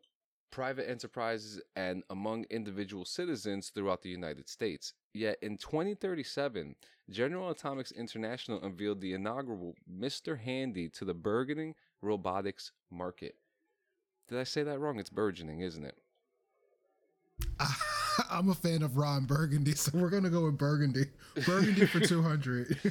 private enterprises, and among individual citizens throughout the United States. Yet in 2037, General Atomics International unveiled the inaugural Mr. Handy to the burgeoning robotics market. Did I say that wrong? It's burgeoning, isn't it? I'm a fan of Ron Burgundy, so we're gonna go with Burgundy. Burgundy for 200.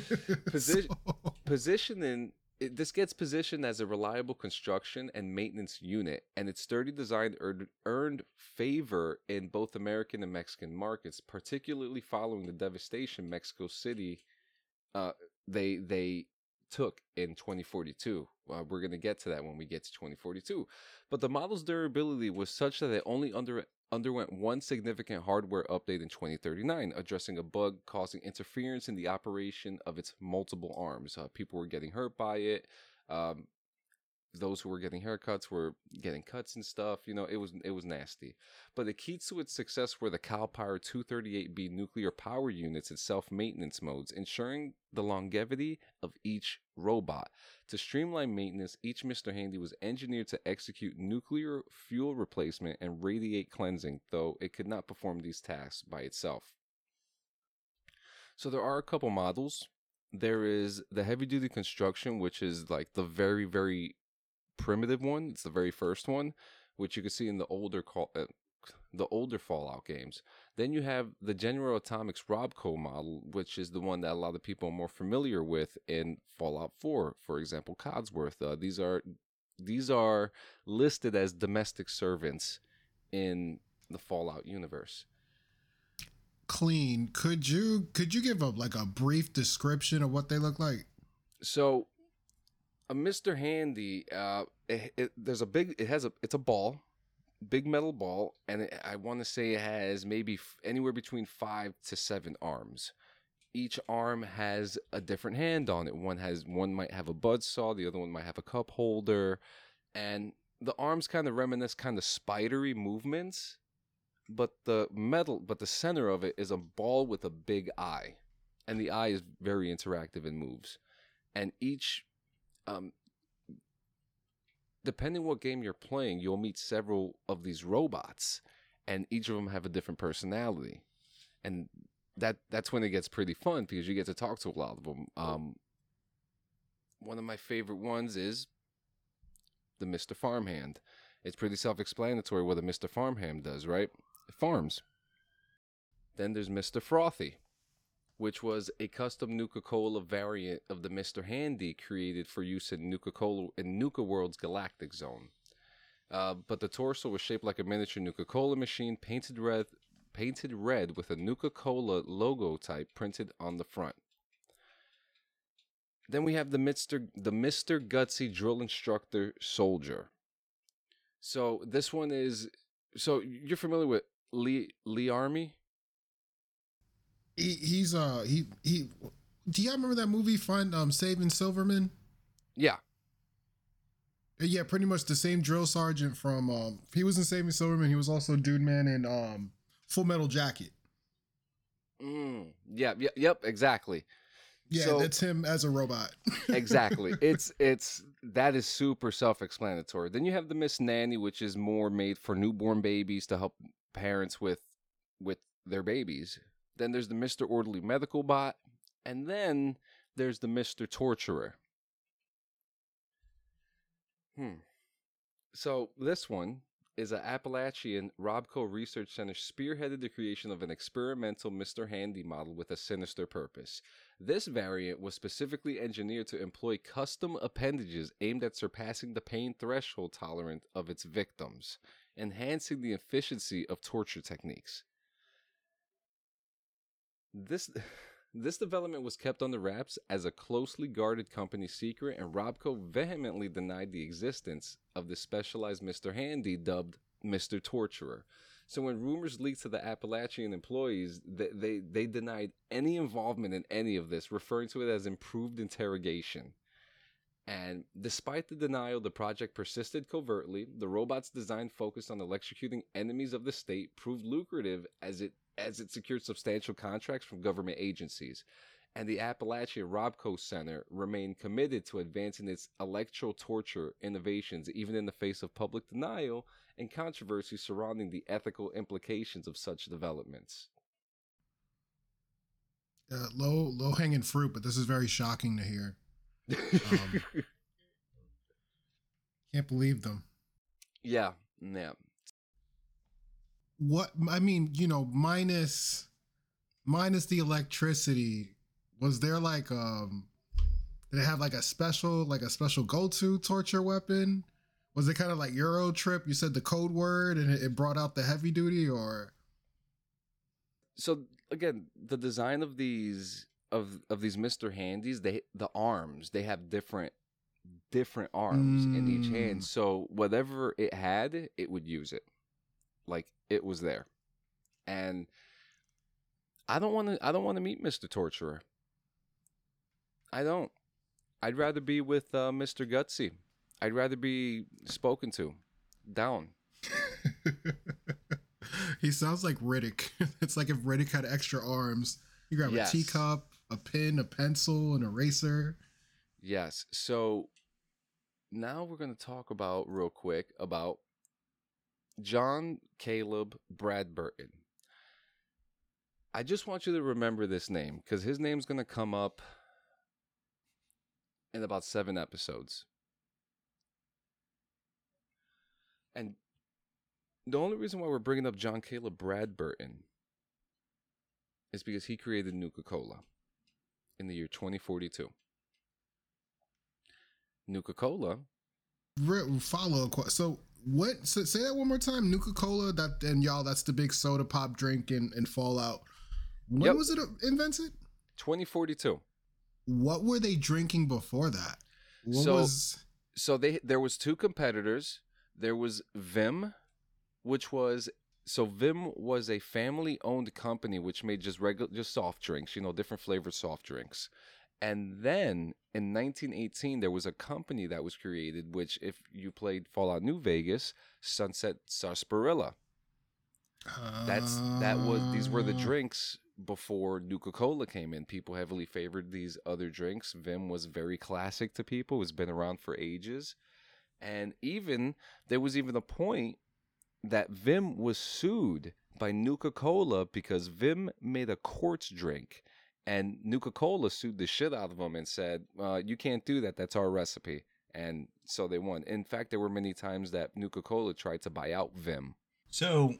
Posi- So- positioning it, this gets positioned as a reliable construction and maintenance unit, and its sturdy design earned, earned favor in both American and Mexican markets, particularly following the devastation Mexico City uh, they they took in 2042. Uh, we're going to get to that when we get to 2042. But the model's durability was such that it only under, underwent one significant hardware update in 2039, addressing a bug causing interference in the operation of its multiple arms. Uh, people were getting hurt by it. Um, those who were getting haircuts were getting cuts and stuff. You know, it was it was nasty. But the key to its success were the CalPower 238B nuclear power units and self-maintenance modes, ensuring the longevity of each robot. To streamline maintenance, each Mr. Handy was engineered to execute nuclear fuel replacement and radiate cleansing, though it could not perform these tasks by itself. So there are a couple models. There is the heavy duty construction, which is like the very, very primitive one. It's the very first one, which you can see in the older call, uh, the older Fallout games. Then you have the General Atomics Robco model, which is the one that a lot of people are more familiar with in Fallout 4, for example, Codsworth. Uh, these are these are listed as domestic servants in the Fallout universe. Clean. Could you could you give a like a brief description of what they look like? So, a Mr. Handy, uh, it, it, there's a big, it has a, it's a ball, big metal ball, and it, I want to say it has maybe f- anywhere between five to seven arms. Each arm has a different hand on it. One has, one might have a buzz saw, the other one might have a cup holder, and the arms kind of reminisce kind of spidery movements, but the metal, but the center of it is a ball with a big eye, and the eye is very interactive and moves and each um depending what game you're playing, you'll meet several of these robots, and each of them have a different personality, and that that's when it gets pretty fun because you get to talk to a lot of them. Um, one of my favorite ones is the Mister Farmhand. It's pretty self-explanatory what a Mister Farmhand does, right? It farms. Then there's Mr. Frothy, which was a custom Nuka Cola variant of the Mr. Handy created for use in Nuka Cola in Nuka World's Galactic Zone. Uh, but the torso was shaped like a miniature Nuka Cola machine, painted red, painted red with a Nuka Cola logo type printed on the front. Then we have the Mr. the Mr. Gutsy Drill Instructor Soldier. So this one is so you're familiar with Lee Lee Ermey? He, he's uh he he. Do y'all remember that movie Find um Saving Silverman? Yeah. Uh, Yeah, pretty much the same drill sergeant from um he was in Saving Silverman. He was also Dude Man in um Full Metal Jacket. Mm, yeah, yeah, yep, exactly. Yeah, So- that's him as a robot. exactly. It's it's that is super self-explanatory. Then you have the Miss Nanny, which is more made for newborn babies to help parents with with their babies. Then there's the Mr. Orderly Medical Bot, and then there's the Mr. Torturer. Hmm. So this one is an Appalachian Robco Research Center spearheaded the creation of an experimental Mr. Handy model with a sinister purpose. This variant was specifically engineered to employ custom appendages aimed at surpassing the pain threshold tolerant of its victims, enhancing the efficiency of torture techniques. This this development was kept under wraps as a closely guarded company secret, and Robco vehemently denied the existence of the specialized Mr. Handy dubbed Mr. Torturer. So when rumors leaked to the Appalachian employees, they, they, they denied any involvement in any of this, referring to it as improved interrogation. And despite the denial, the project persisted covertly. The robot's design focused on electrocuting enemies of the state proved lucrative as it as it secured substantial contracts from government agencies. And the Appalachia Robco Center remained committed to advancing its electro torture innovations, even in the face of public denial and controversy surrounding the ethical implications of such developments. uh, low low hanging fruit, but this is very shocking to hear. Um, Can't believe them. yeah, yeah. What I mean, you know, minus minus the electricity, was there like um did it have like a special like a special go-to torture weapon? Was it kind of like Euro Trip? You said the code word and it, it brought out the heavy duty or so again the design of these of of these mr handies they the arms they have different different arms in each hand Mm. so whatever it had it would use it like it was there and i don't want to i don't want to meet mr torturer i don't i'd rather be with uh, mr gutsy i'd rather be spoken to down he sounds like Riddick. it's like if Riddick had extra arms. You grab Yes. a teacup, a pen, a pencil, an eraser. Yes. So now we're going to talk about real quick about John Caleb Bradberton. I just want you to remember this name because his name's going to come up in about seven episodes. And the only reason why we're bringing up John Caleb Bradberton is because he created Nuka Cola in the year 2042. Nuka Cola. Follow up. So what? So say that one more time. Nuka Cola. That and y'all. That's the big soda pop drink in, in Fallout. When Yep. was it invented? 2042. What were they drinking before that? What So- was? So they there was two competitors. There was Vim, which was so Vim was a family owned company which made just regular just soft drinks, you know, different flavored soft drinks. And then in 1918 there was a company that was created which if you played Fallout New Vegas, Sunset Sarsaparilla. That's that was these were the Uh, drinks before Nuka Cola came in. People heavily favored these other drinks. Vim was very classic to people. It's been around for ages, And even there was even a point that Vim was sued by Nuka Cola because Vim made a quartz drink. And Nuka Cola sued the shit out of them and said, uh, You can't do that. That's our recipe. And so they won. In fact, there were many times that Nuka Cola tried to buy out Vim. So,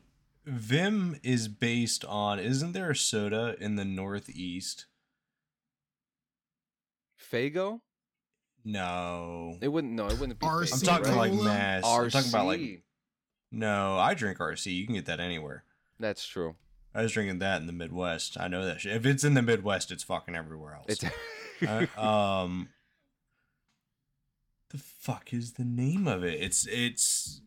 Vim is based on. Isn't there a soda in the Northeast? Faygo? No. It wouldn't. No, it wouldn't be. RC Faygo, I'm talking right? like Cola? mass. I'm talking about like. No, I drink RC. You can get that anywhere. That's true. I was drinking that in the Midwest. I know that shit. If it's in the Midwest, it's fucking everywhere else. It's um, the fuck is the name of it? It's it's.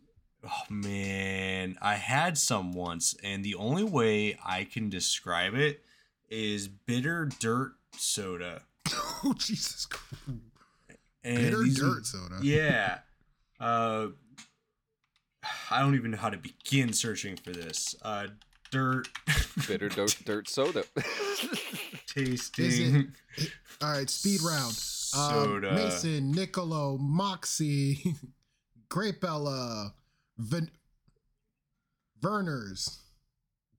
Oh man, I had some once, and the only way I can describe it is bitter dirt soda. oh Jesus Christ. And Bitter dirt soda. Yeah. Uh, I don't even know how to begin searching for this. Uh, dirt bitter dirt, dirt soda. tasting it- All right, speed round. Um, soda. Mason, Niccolo, Moxie, Grapella, Ven- Vernors,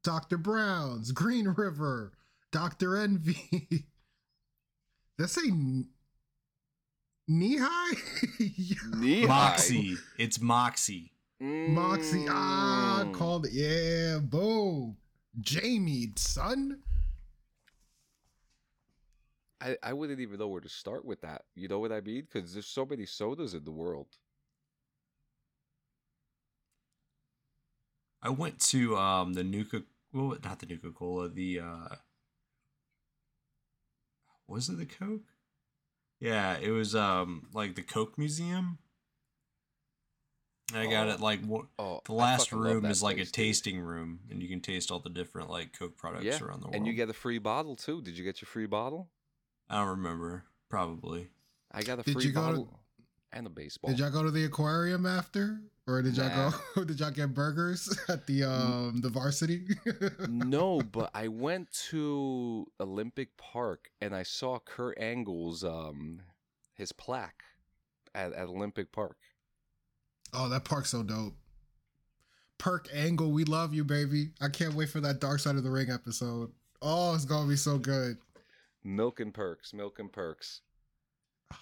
Dr. Brown's, Green River, Dr. Envy. Did I say knee high? Yeah. Knee Moxie. It's Moxie. Moxie. Ah, Mm. called it. Yeah, boom. Jamie, son. I, I wouldn't even know where to start with that. You know what I mean? Because there's so many sodas in the world. I went to um the Nuka well not the Nuka Cola, the uh was it the Coke? Yeah, it was um like the Coke Museum. And I got Oh. it like what Oh, the last room is like a place, dude. tasting room and you can taste all the different like Coke products Yeah, around the world. and you get a free bottle too. Did you get your free bottle? I don't remember. Probably. I got a Did free you go to- bottle and a baseball. Did y'all go to the aquarium after? Or did y'all Nah. go did y'all get burgers at the um the varsity? no, but I went to Olympic Park and I saw Kurt Angle's um his plaque at, at Olympic Park. Oh, that park's so dope. Perk Angle, we love you, baby. I can't wait for that Dark Side of the Ring episode. Oh, it's gonna be so good. Milk and perks, milk and perks.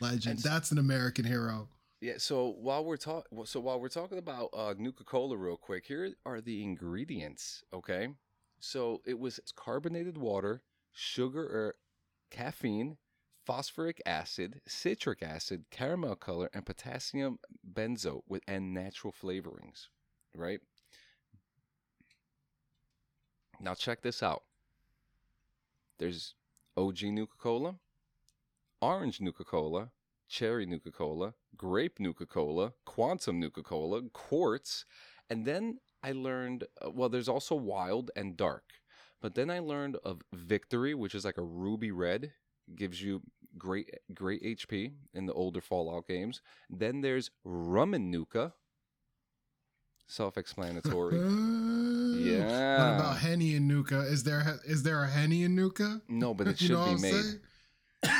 Legend. And That's an American hero. Yeah, so while we're talking, so while we're talking about uh, Nuka Cola, real quick, here are the ingredients. Okay, so it was carbonated water, sugar or caffeine, phosphoric acid, citric acid, caramel color, and potassium benzoate with and natural flavorings. Right. Now check this out. There's OG Nuka Cola, orange Nuka Cola, cherry Nuka Cola, grape Nuka Cola, quantum Nuka Cola, quartz, and then I learned uh, well there's also wild and dark. But then I learned of victory, which is like a ruby red, gives you great great HP in the older Fallout games. Then there's rum and Nuka. Self-explanatory. Yeah. What about Henny and Nuka? Is there is there a Henny and Nuka? no, but it should be made.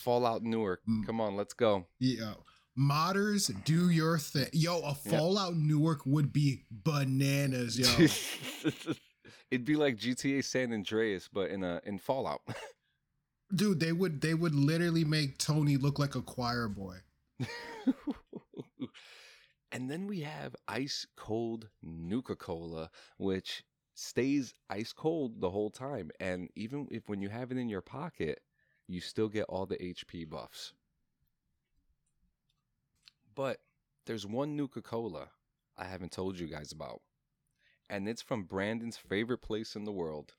Fallout Newark. Mm. Come on, let's go. Yeah. Modders, do your thing. Yo, a. Fallout Newark would be bananas, yo. It'd be like GTA San Andreas, but in a in Fallout. Dude, they would they would literally make Tony look like a choir boy. and then we have ice cold Nuka Cola, which stays ice cold the whole time. And even if when you have it in your pocket, you still get all the HP buffs. But there's one Nuka Cola I haven't told you guys about. And it's from Branden's favorite place in the world,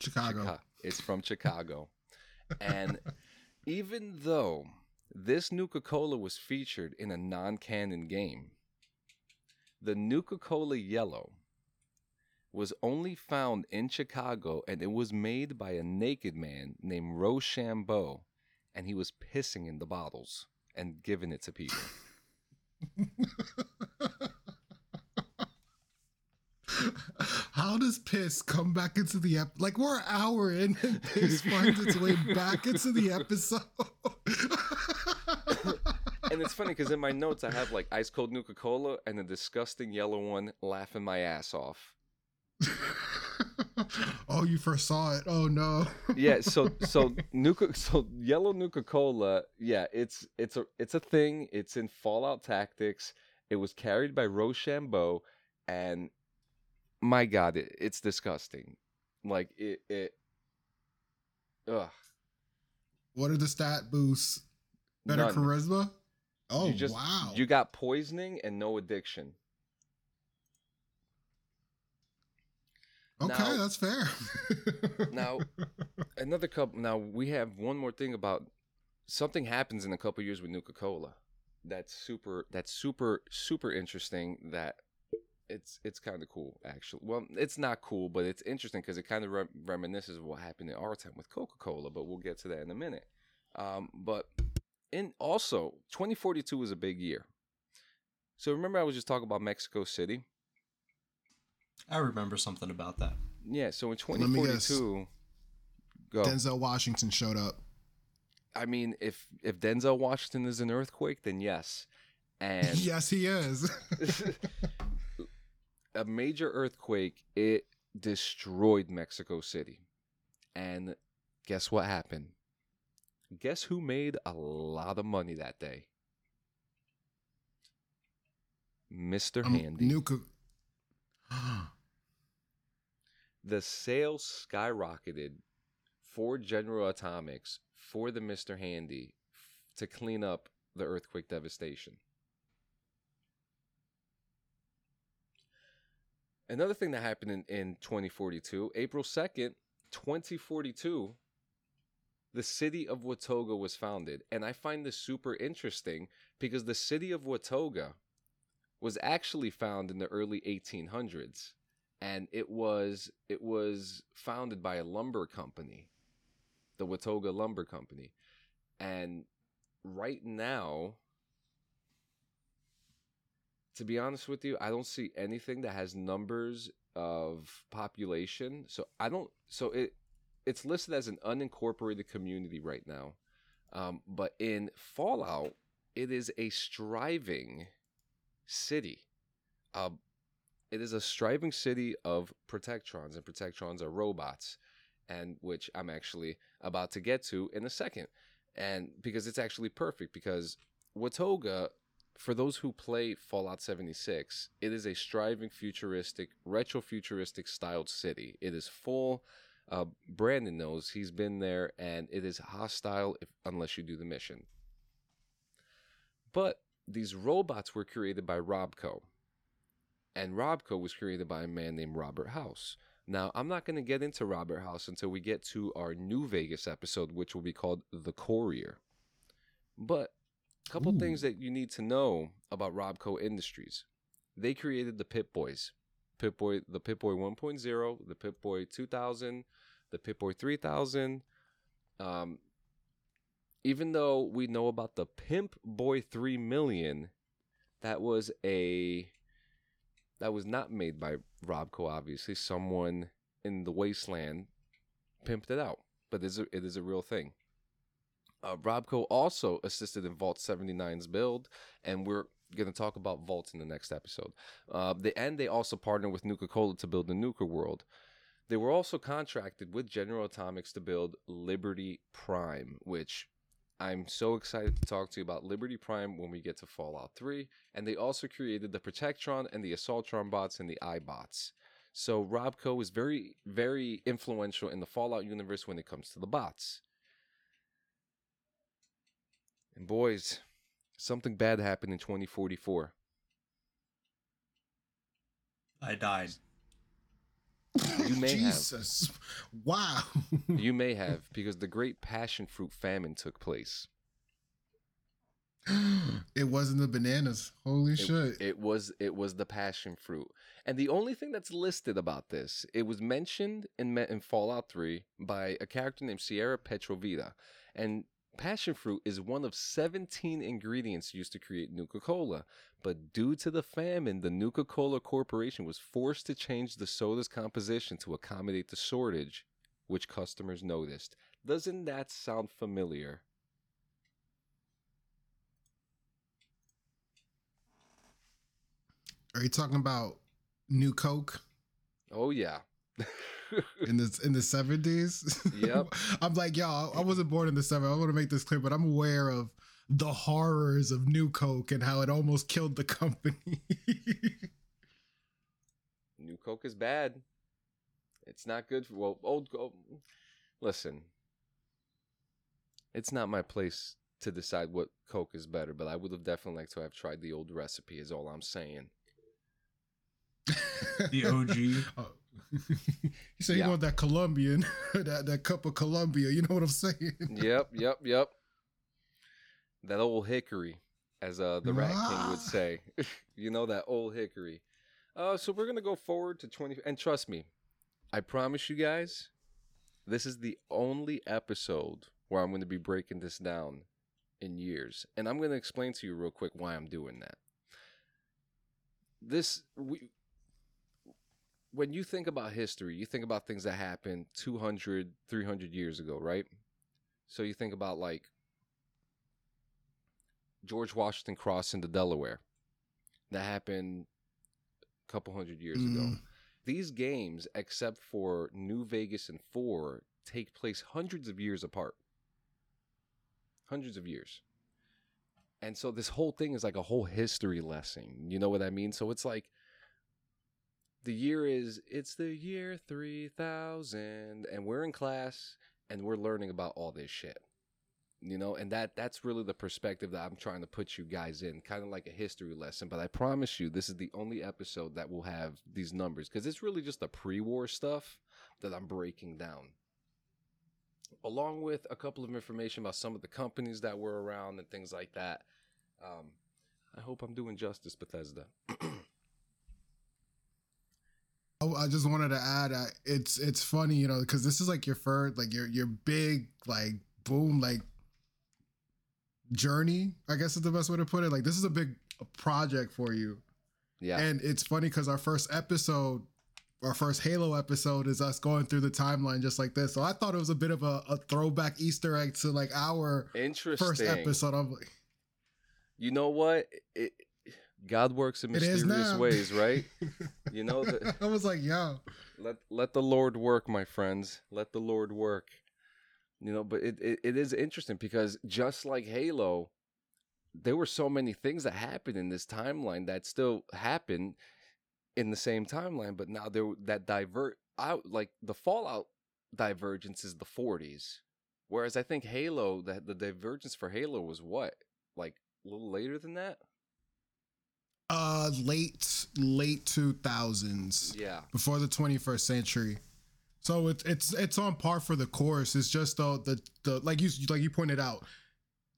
Chicago. Chica- It's from Chicago. and even though this Nuka Cola was featured in a non canon game, the Nuka Cola Yellow was only found in Chicago and it was made by a naked man named Rochambeau. And he was pissing in the bottles and giving it to people. How does piss come back into the ep? Like we're an hour in, and piss finds its way back into the episode. and it's funny because in my notes I have like ice cold Nuka Cola and a disgusting yellow one laughing my ass off. oh, you first saw it. Oh no. yeah, so so Nuka so yellow Nuka Cola, yeah, it's it's a it's a thing. It's in Fallout Tactics. It was carried by Rochambeau, and my God, it, it's disgusting. Like it it. Ugh. What are the stat boosts? Better None. charisma? Oh you just, wow. You got poisoning and no addiction. okay, now- that's fair. Now, another couple. Now we have one more thing about something happens in a couple years with Nuka Cola. That's super. That's super super interesting. That it's it's kind of cool actually. Well, it's not cool, but it's interesting because it kind of re- reminisces of what happened in our time with Coca Cola. But we'll get to that in a minute. Um, but in also 2042 was a big year. So remember, I was just talking about Mexico City. I remember something about that. Yeah. So in me guess. 2042, go. Denzel Washington showed up. I mean, if if Denzel Washington is an earthquake, then yes, and yes, he is. a major earthquake it destroyed Mexico City, and guess what happened? Guess who made a lot of money that day? Mister Um, Handy. Nuka. the sales skyrocketed for General Atomics for the Mr. Handy to clean up the earthquake devastation. Another thing that happened in, in 2042, April 2nd, 2042, the city of Watoga was founded. And I find this super interesting because the city of Watoga was actually found in the early 1800s and it was it was founded by a lumber company the Watoga Lumber Company and right now to be honest with you I don't see anything that has numbers of population. So I don't so it it's listed as an unincorporated community right now. Um, but in Fallout it is a striving city. Uh, it is a striving city of protectrons and protectrons are robots and which i'm actually about to get to in a second. And because it's actually perfect because watoga for those who play fallout 76 it is a striving futuristic retro futuristic styled city it is full uh, Branden knows he's been there and it is hostile if, unless you do the mission but these robots were created by robco and Robco was created by a man named Robert House. Now, I'm not going to get into Robert House until we get to our New Vegas episode, which will be called The Courier. But a couple Ooh. things that you need to know about Robco Industries. They created the Pip Boys. Pip Boy, the Pip Boy 1.0, the Pip Boy 2000, the Pip Boy 3000. Um, even though we know about the Pimp Boy 3 million, that was a that was not made by Robco. Obviously, someone in the wasteland pimped it out, but it is a, it is a real thing. Uh, Robco also assisted in Vault 79's build, and we're going to talk about Vault in the next episode. Uh, the and they also partnered with Nuka Cola to build the Nuka World. They were also contracted with General Atomics to build Liberty Prime, which I'm so excited to talk to you about Liberty Prime when we get to Fallout 3. And they also created the Protectron and the Assaultron bots and the Eyebots. So Robco is very, very influential in the Fallout universe when it comes to the bots. And boys, something bad happened in 2044. I died. You may have. Jesus. Wow. You may have, because the Great Passion Fruit Famine took place. it wasn't the bananas. Holy It, shit. it was it was the passion fruit, and the only thing that's listed about this, it was mentioned in Me- in Fallout Three by a character named Sierra Petrovita, and Passion fruit is one of 17 ingredients used to create Nuka Cola, but due to the famine, the Nuka Cola Corporation was forced to change the soda's composition to accommodate the shortage, which customers noticed. Doesn't that sound familiar? Are you talking about New Coke? Oh, yeah. in the in the seventies? Yep. I'm like, y'all, I wasn't born in the '70s. I want to make this clear, but I'm aware of the horrors of New Coke and how it almost killed the company. New Coke is bad. It's not good for well, old Coke. Listen. It's not my place to decide what Coke is better, but I would have definitely liked to have tried the old recipe is all I'm saying. The OG. Oh. you say Yeah. you want that Colombian, that that cup of Colombia. You know what I'm saying? yep, yep, yep. That old hickory, as uh, the Rat King would say. you know that old hickory. Uh, so we're gonna go forward to twenty, and trust me, I promise you guys, this is the only episode where I'm gonna be breaking this down in years, and I'm gonna explain to you real quick why I'm doing that. This we. When you think about history, you think about things that happened 200, 300 years ago, right? So you think about like George Washington crossing the Delaware. That happened a couple hundred years ago. Mm. These games, except for New Vegas and Four, take place hundreds of years apart. Hundreds of years. And so this whole thing is like a whole history lesson. You know what I mean? So it's like the year is it's the year 3000 and we're in class and we're learning about all this shit. You know and that that's really the perspective that i'm trying to put you guys in kind of like a history lesson but i promise you this is the only episode that will have these numbers because it's really just the pre-war stuff that i'm breaking down. Along with a couple of information about some of the companies that were around and things like that. Um, i hope i'm doing justice bethesda I just wanted to add, uh, it's it's funny, you know, because this is like your first, like your your big, like boom, like journey. I guess is the best way to put it. Like this is a big project for you, yeah and it's funny because our first episode, our first Halo episode, is us going through the timeline just like this. So I thought it was a bit of a, a throwback Easter egg to like our interesting first episode. I'm like, you know what it, god works in mysterious ways right? You know that I was like, yo, let let the lord work my friends. Let the lord work. You know but it, it, it is interesting because just like halo there were so many things that happened in this timeline that still happen in the same timeline but now there that divert out like the fallout divergence is the 40s whereas i think halo the, the divergence for halo was what? Like a little later than that uh, late late two thousands. yeah before the 21st century. So it's it's it's on par for the course. It's just though the the like you like you pointed out,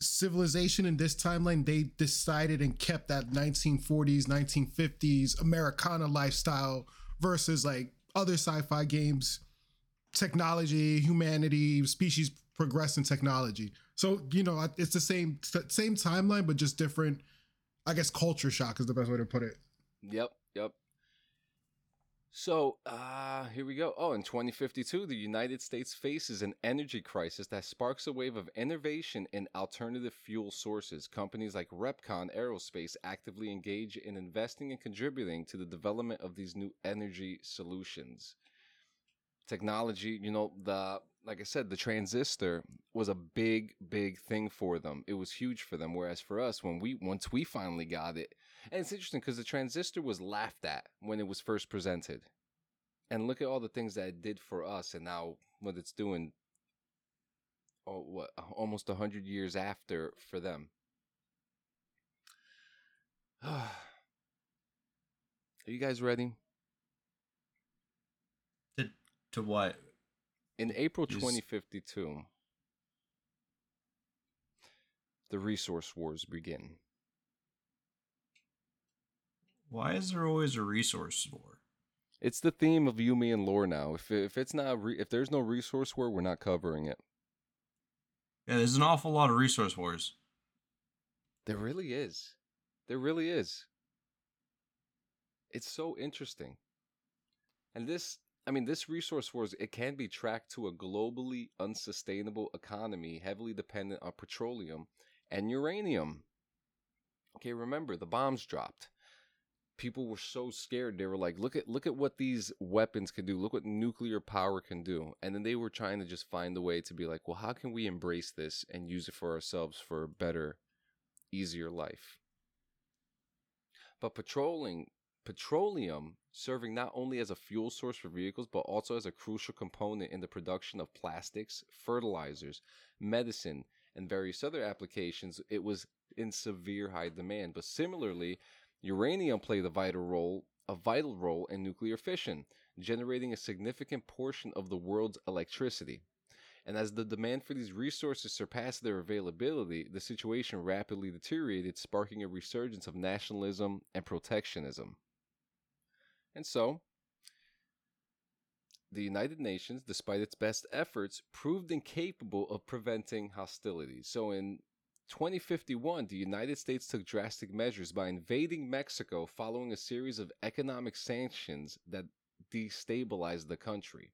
civilization in this timeline they decided and kept that 1940s 1950s Americana lifestyle versus like other sci-fi games, technology, humanity, species progress in technology. So you know it's the same same timeline but just different. I guess culture shock is the best way to put it. Yep, yep. So, uh, here we go. Oh, in 2052, the United States faces an energy crisis that sparks a wave of innovation in alternative fuel sources. Companies like REPCONN Aerospace actively engage in investing and contributing to the development of these new energy solutions. Technology, you know, the like I said, the transistor was a big, big thing for them. It was huge for them. Whereas for us, when we once we finally got it, and it's interesting because the transistor was laughed at when it was first presented. And look at all the things that it did for us and now what it's doing oh what almost a hundred years after for them. Are you guys ready? To, to what? In April Is- 2052, the resource wars begin. Why is there always a resource war? It's the theme of you, me, and lore now. If if it's not re- if there's no resource war, we're not covering it. Yeah, there's an awful lot of resource wars. There really is. There really is. It's so interesting. And this, I mean, this resource wars, it can be tracked to a globally unsustainable economy heavily dependent on petroleum and uranium. Okay, remember, the bombs dropped. people were so scared. They were like, "Look at look at what these weapons can do. Look what nuclear power can do." And then they were trying to just find a way to be like, "Well, how can we embrace this and use it for ourselves for a better, easier life?" But petroling petroleum serving not only as a fuel source for vehicles but also as a crucial component in the production of plastics, fertilizers, medicine, and various other applications, it was in severe high demand. But similarly, uranium played a vital role a vital role in nuclear fission, generating a significant portion of the world's electricity. And as the demand for these resources surpassed their availability, the situation rapidly deteriorated, sparking a resurgence of nationalism and protectionism. And so, the United Nations, despite its best efforts, proved incapable of preventing hostilities. So in 2051, the United States took drastic measures by invading Mexico following a series of economic sanctions that destabilized the country.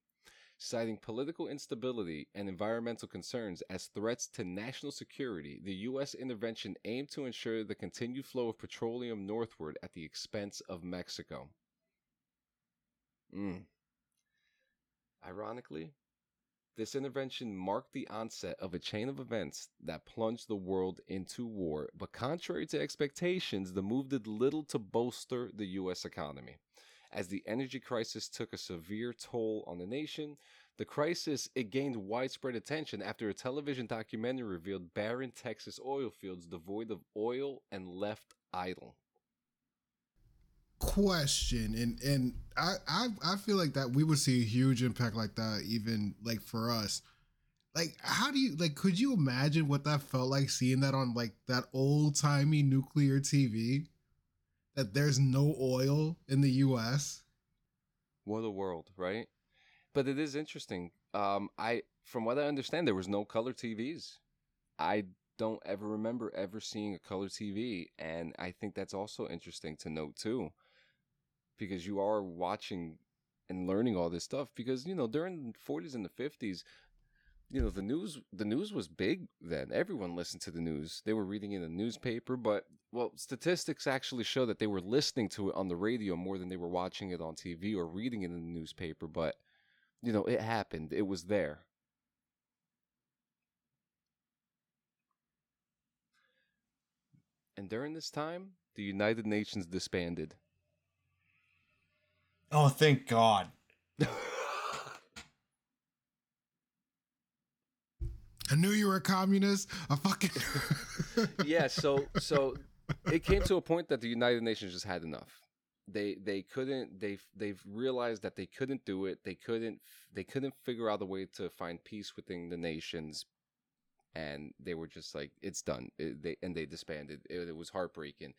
Citing political instability and environmental concerns as threats to national security, the U.S. intervention aimed to ensure the continued flow of petroleum northward at the expense of Mexico. Mm. Ironically, this intervention marked the onset of a chain of events that plunged the world into war, but contrary to expectations, the move did little to bolster the U.S. economy. As the energy crisis took a severe toll on the nation, the crisis it gained widespread attention after a television documentary revealed barren Texas oil fields devoid of oil and left idle question and and I, I i feel like that we would see a huge impact like that even like for us. Like how do you like could you imagine what that felt like seeing that on like that old-timey nuclear tv that there's no oil in the us what a world right? But it is interesting. Um i from what i understand there was no color tvs i don't ever remember ever seeing a color tv and i think that's also interesting to note too because you are watching and learning all this stuff because you know during the 40s and the 50s you know the news the news was big then. Everyone listened to the news. They were reading in the newspaper but well statistics actually show that they were listening to it on the radio more than they were watching it on TV or reading it in the newspaper but you know it happened. It was there. And during this time the United Nations disbanded Oh, thank God. I knew you were a communist. I fucking yeah. So so it came to a point that the United Nations just had enough. They they couldn't they they've realized that they couldn't do it. They couldn't they couldn't figure out a way to find peace within the nations, and they were just like it's done. It, they and they disbanded. It, it was heartbreaking,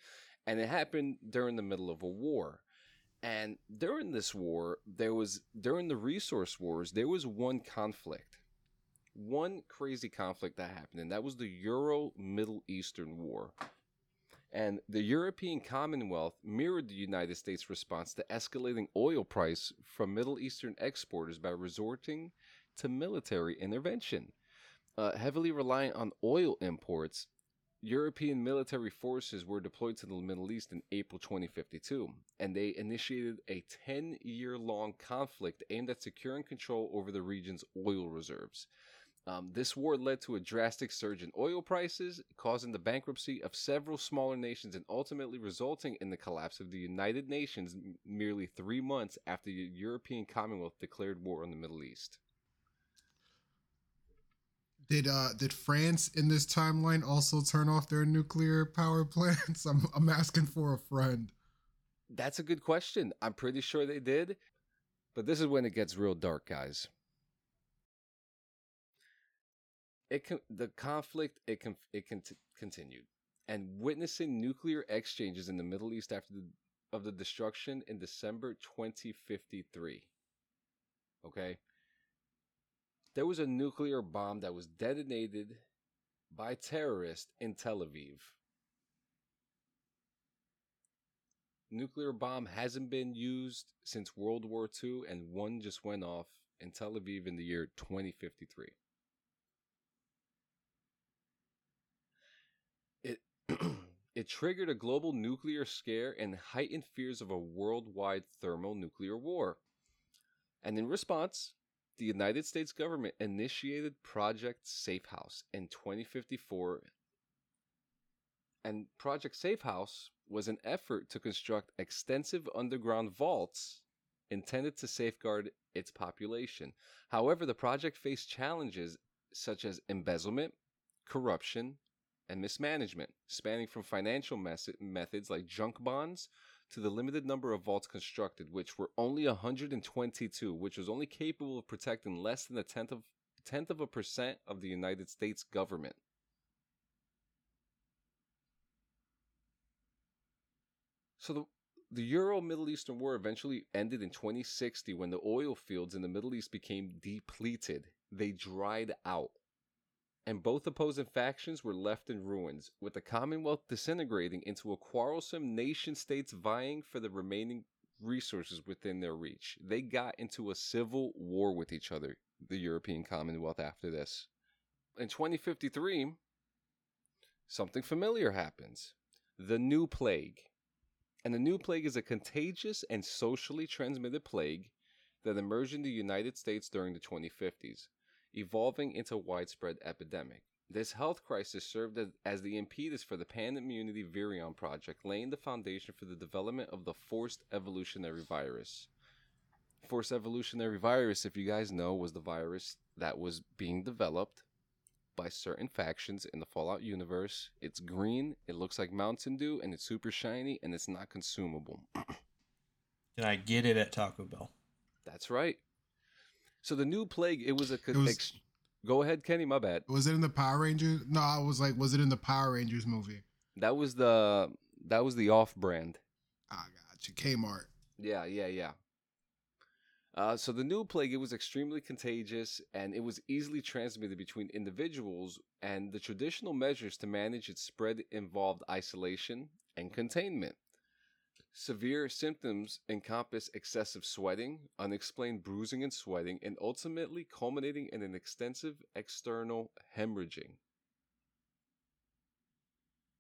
and it happened during the middle of a war. And during this war, there was during the resource wars, there was one conflict, one crazy conflict that happened, and that was the Euro Middle Eastern War. And the European Commonwealth mirrored the United States' response to escalating oil price from Middle Eastern exporters by resorting to military intervention. Uh, heavily reliant on oil imports, European military forces were deployed to the Middle East in April 2052, and they initiated a 10 year long conflict aimed at securing control over the region's oil reserves. Um, this war led to a drastic surge in oil prices, causing the bankruptcy of several smaller nations and ultimately resulting in the collapse of the United Nations merely three months after the European Commonwealth declared war on the Middle East. Did uh did France in this timeline also turn off their nuclear power plants? I'm I'm asking for a friend. That's a good question. I'm pretty sure they did, but this is when it gets real dark, guys. It con- the conflict it can it can continued, and witnessing nuclear exchanges in the Middle East after the of the destruction in December 2053. Okay, there was a nuclear bomb that was detonated by terrorists in Tel Aviv. Nuclear bomb hasn't been used since World War II, and one just went off in Tel Aviv in the year 2053. It It triggered a global nuclear scare and heightened fears of a worldwide thermonuclear war. And in response, the United States government initiated Project Safe House in 2054. And Project Safe House was an effort to construct extensive underground vaults intended to safeguard its population. However, the project faced challenges such as embezzlement, corruption, and mismanagement, spanning from financial mes- methods like junk bonds to the limited number of vaults constructed, which were only 122, which was only capable of protecting less than a tenth of tenth of a percent of the United States government. So the the Euro Middle Eastern War eventually ended in 2060 when the oil fields in the Middle East became depleted. They dried out. And both opposing factions were left in ruins, with the Commonwealth disintegrating into a quarrelsome nation states vying for the remaining resources within their reach. They got into a civil war with each other, the European Commonwealth, after this. In 2053, something familiar happens the new plague. And the new plague is a contagious and socially transmitted plague that emerged in the United States during the 2050s, evolving into a widespread epidemic. This health crisis served as, as the impetus for the Pan Immunity Virion Project, laying the foundation for the development of the forced evolutionary virus. Forced evolutionary virus, if you guys know, was the virus that was being developed by certain factions in the Fallout universe. It's green, it looks like Mountain Dew, and it's super shiny, and it's not consumable. Can I get it at Taco Bell? That's right. So the new plague, it was a. It was- ex- Go ahead, Kenny. My bad. Was it in the Power Rangers? No, I was like, was it in the Power Rangers movie? That was the that was the off-brand. I got you. Kmart. Yeah, yeah, yeah. Uh, so the new plague, it was extremely contagious and it was easily transmitted between individuals. And the traditional measures to manage its spread involved isolation and containment. Severe symptoms encompass excessive sweating, unexplained bruising and sweating, and ultimately culminating in an extensive external hemorrhaging.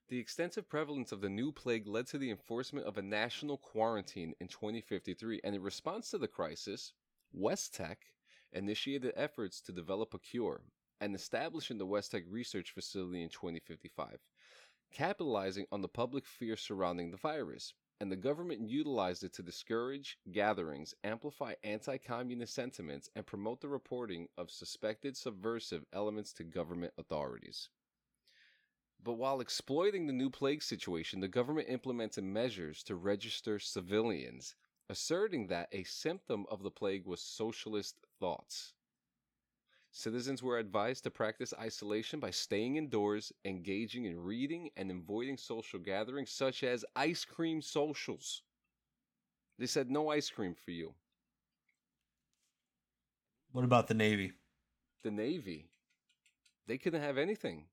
The extensive prevalence of the new plague led to the enforcement of a national quarantine in 2053, and in response to the crisis, West Tek initiated efforts to develop a cure and establishing the West Tek Research Facility in 2055, capitalizing on the public fear surrounding the virus. And the government utilized it to discourage gatherings, amplify anti communist sentiments, and promote the reporting of suspected subversive elements to government authorities. But while exploiting the new plague situation, the government implemented measures to register civilians, asserting that a symptom of the plague was socialist thoughts. Citizens were advised to practice isolation by staying indoors, engaging in reading, and avoiding social gatherings such as ice cream socials. They said no ice cream for you. What about the Navy? The Navy, they couldn't have anything.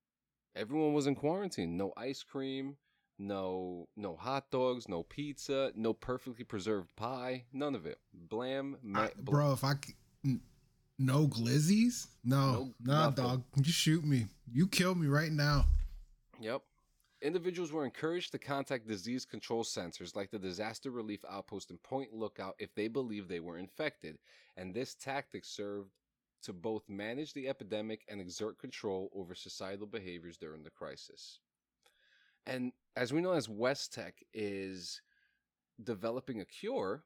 Everyone was in quarantine. No ice cream, no no hot dogs, no pizza, no perfectly preserved pie, none of it. Blam, ma- I- bro, if I c- n- no glizzies, no, No- nah, nothing. dog, you shoot me, you kill me right now. Yep. Individuals were encouraged to contact disease control centers like the Disaster Relief Outpost and Point Lookout if they believed they were infected, and this tactic served to both manage the epidemic and exert control over societal behaviors during the crisis. And as we know, as West Tek is developing a cure,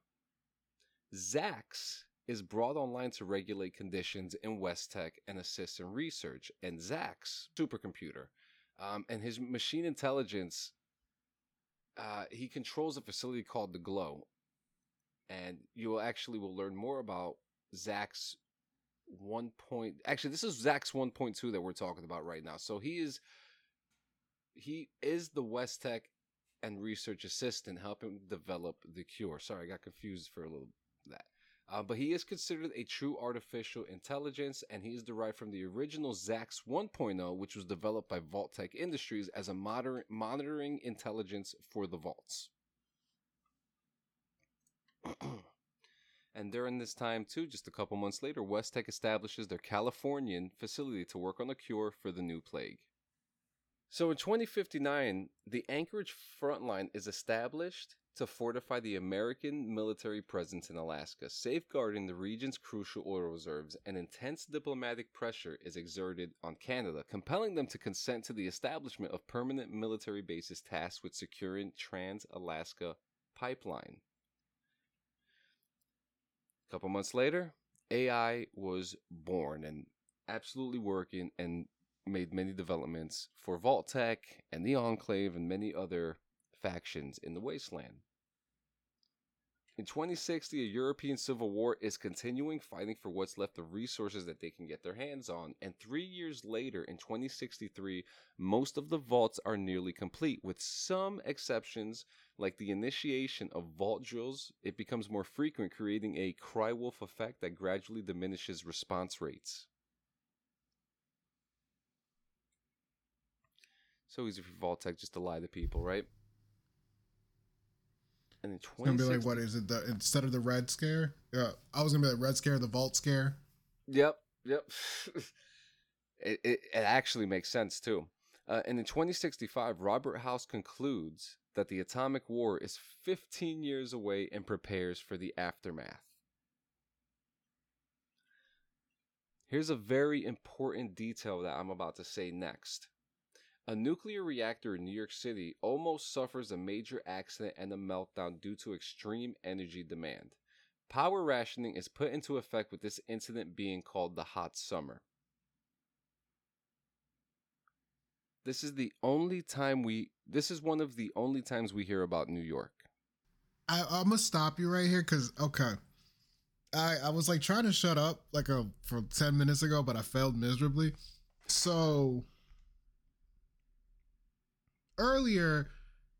Zax is brought online to regulate conditions in West Tek and assist in research. And Zax supercomputer, um, and his machine intelligence, uh, he controls a facility called the Glow, and you will actually will learn more about Zax one point. Actually, this is Zax one point two that we're talking about right now. So he is he is the West Tek and research assistant helping develop the cure. Sorry, I got confused for a little. Uh, but he is considered a true artificial intelligence, and he is derived from the original Zax 1.0, which was developed by Vault-Tec Industries as a moder- monitoring intelligence for the vaults. and during this time, too, just a couple months later, West Tek establishes their Californian facility to work on a cure for the new plague. So in 2059, the Anchorage front line is established to fortify the American military presence in Alaska, safeguarding the region's crucial oil reserves, and intense diplomatic pressure is exerted on Canada, compelling them to consent to the establishment of permanent military bases tasked with securing Trans Alaska Pipeline. A couple months later, AI was born and absolutely working and made many developments for Vault-Tec and the Enclave and many other factions in the wasteland. In 2060, a European civil war is continuing, fighting for what's left of resources that they can get their hands on. And three years later, in 2063, most of the vaults are nearly complete, with some exceptions like the initiation of vault drills. It becomes more frequent, creating a cry wolf effect that gradually diminishes response rates. So easy for Vault-Tec just to lie to people, right? And in It's gonna be like what is it? The instead of the red scare, yeah, I was gonna be like red scare, the vault scare. Yep, yep. it, it, it actually makes sense too. Uh, and in 2065, Robert House concludes that the atomic war is 15 years away and prepares for the aftermath. Here's a very important detail that I'm about to say next. A nuclear reactor in New York City almost suffers a major accident and a meltdown due to extreme energy demand. Power rationing is put into effect with this incident being called the hot summer. This is the only time we this is one of the only times we hear about New York. I, I'm gonna stop you right here because okay, I I was like trying to shut up like a for ten minutes ago, but I failed miserably. So earlier,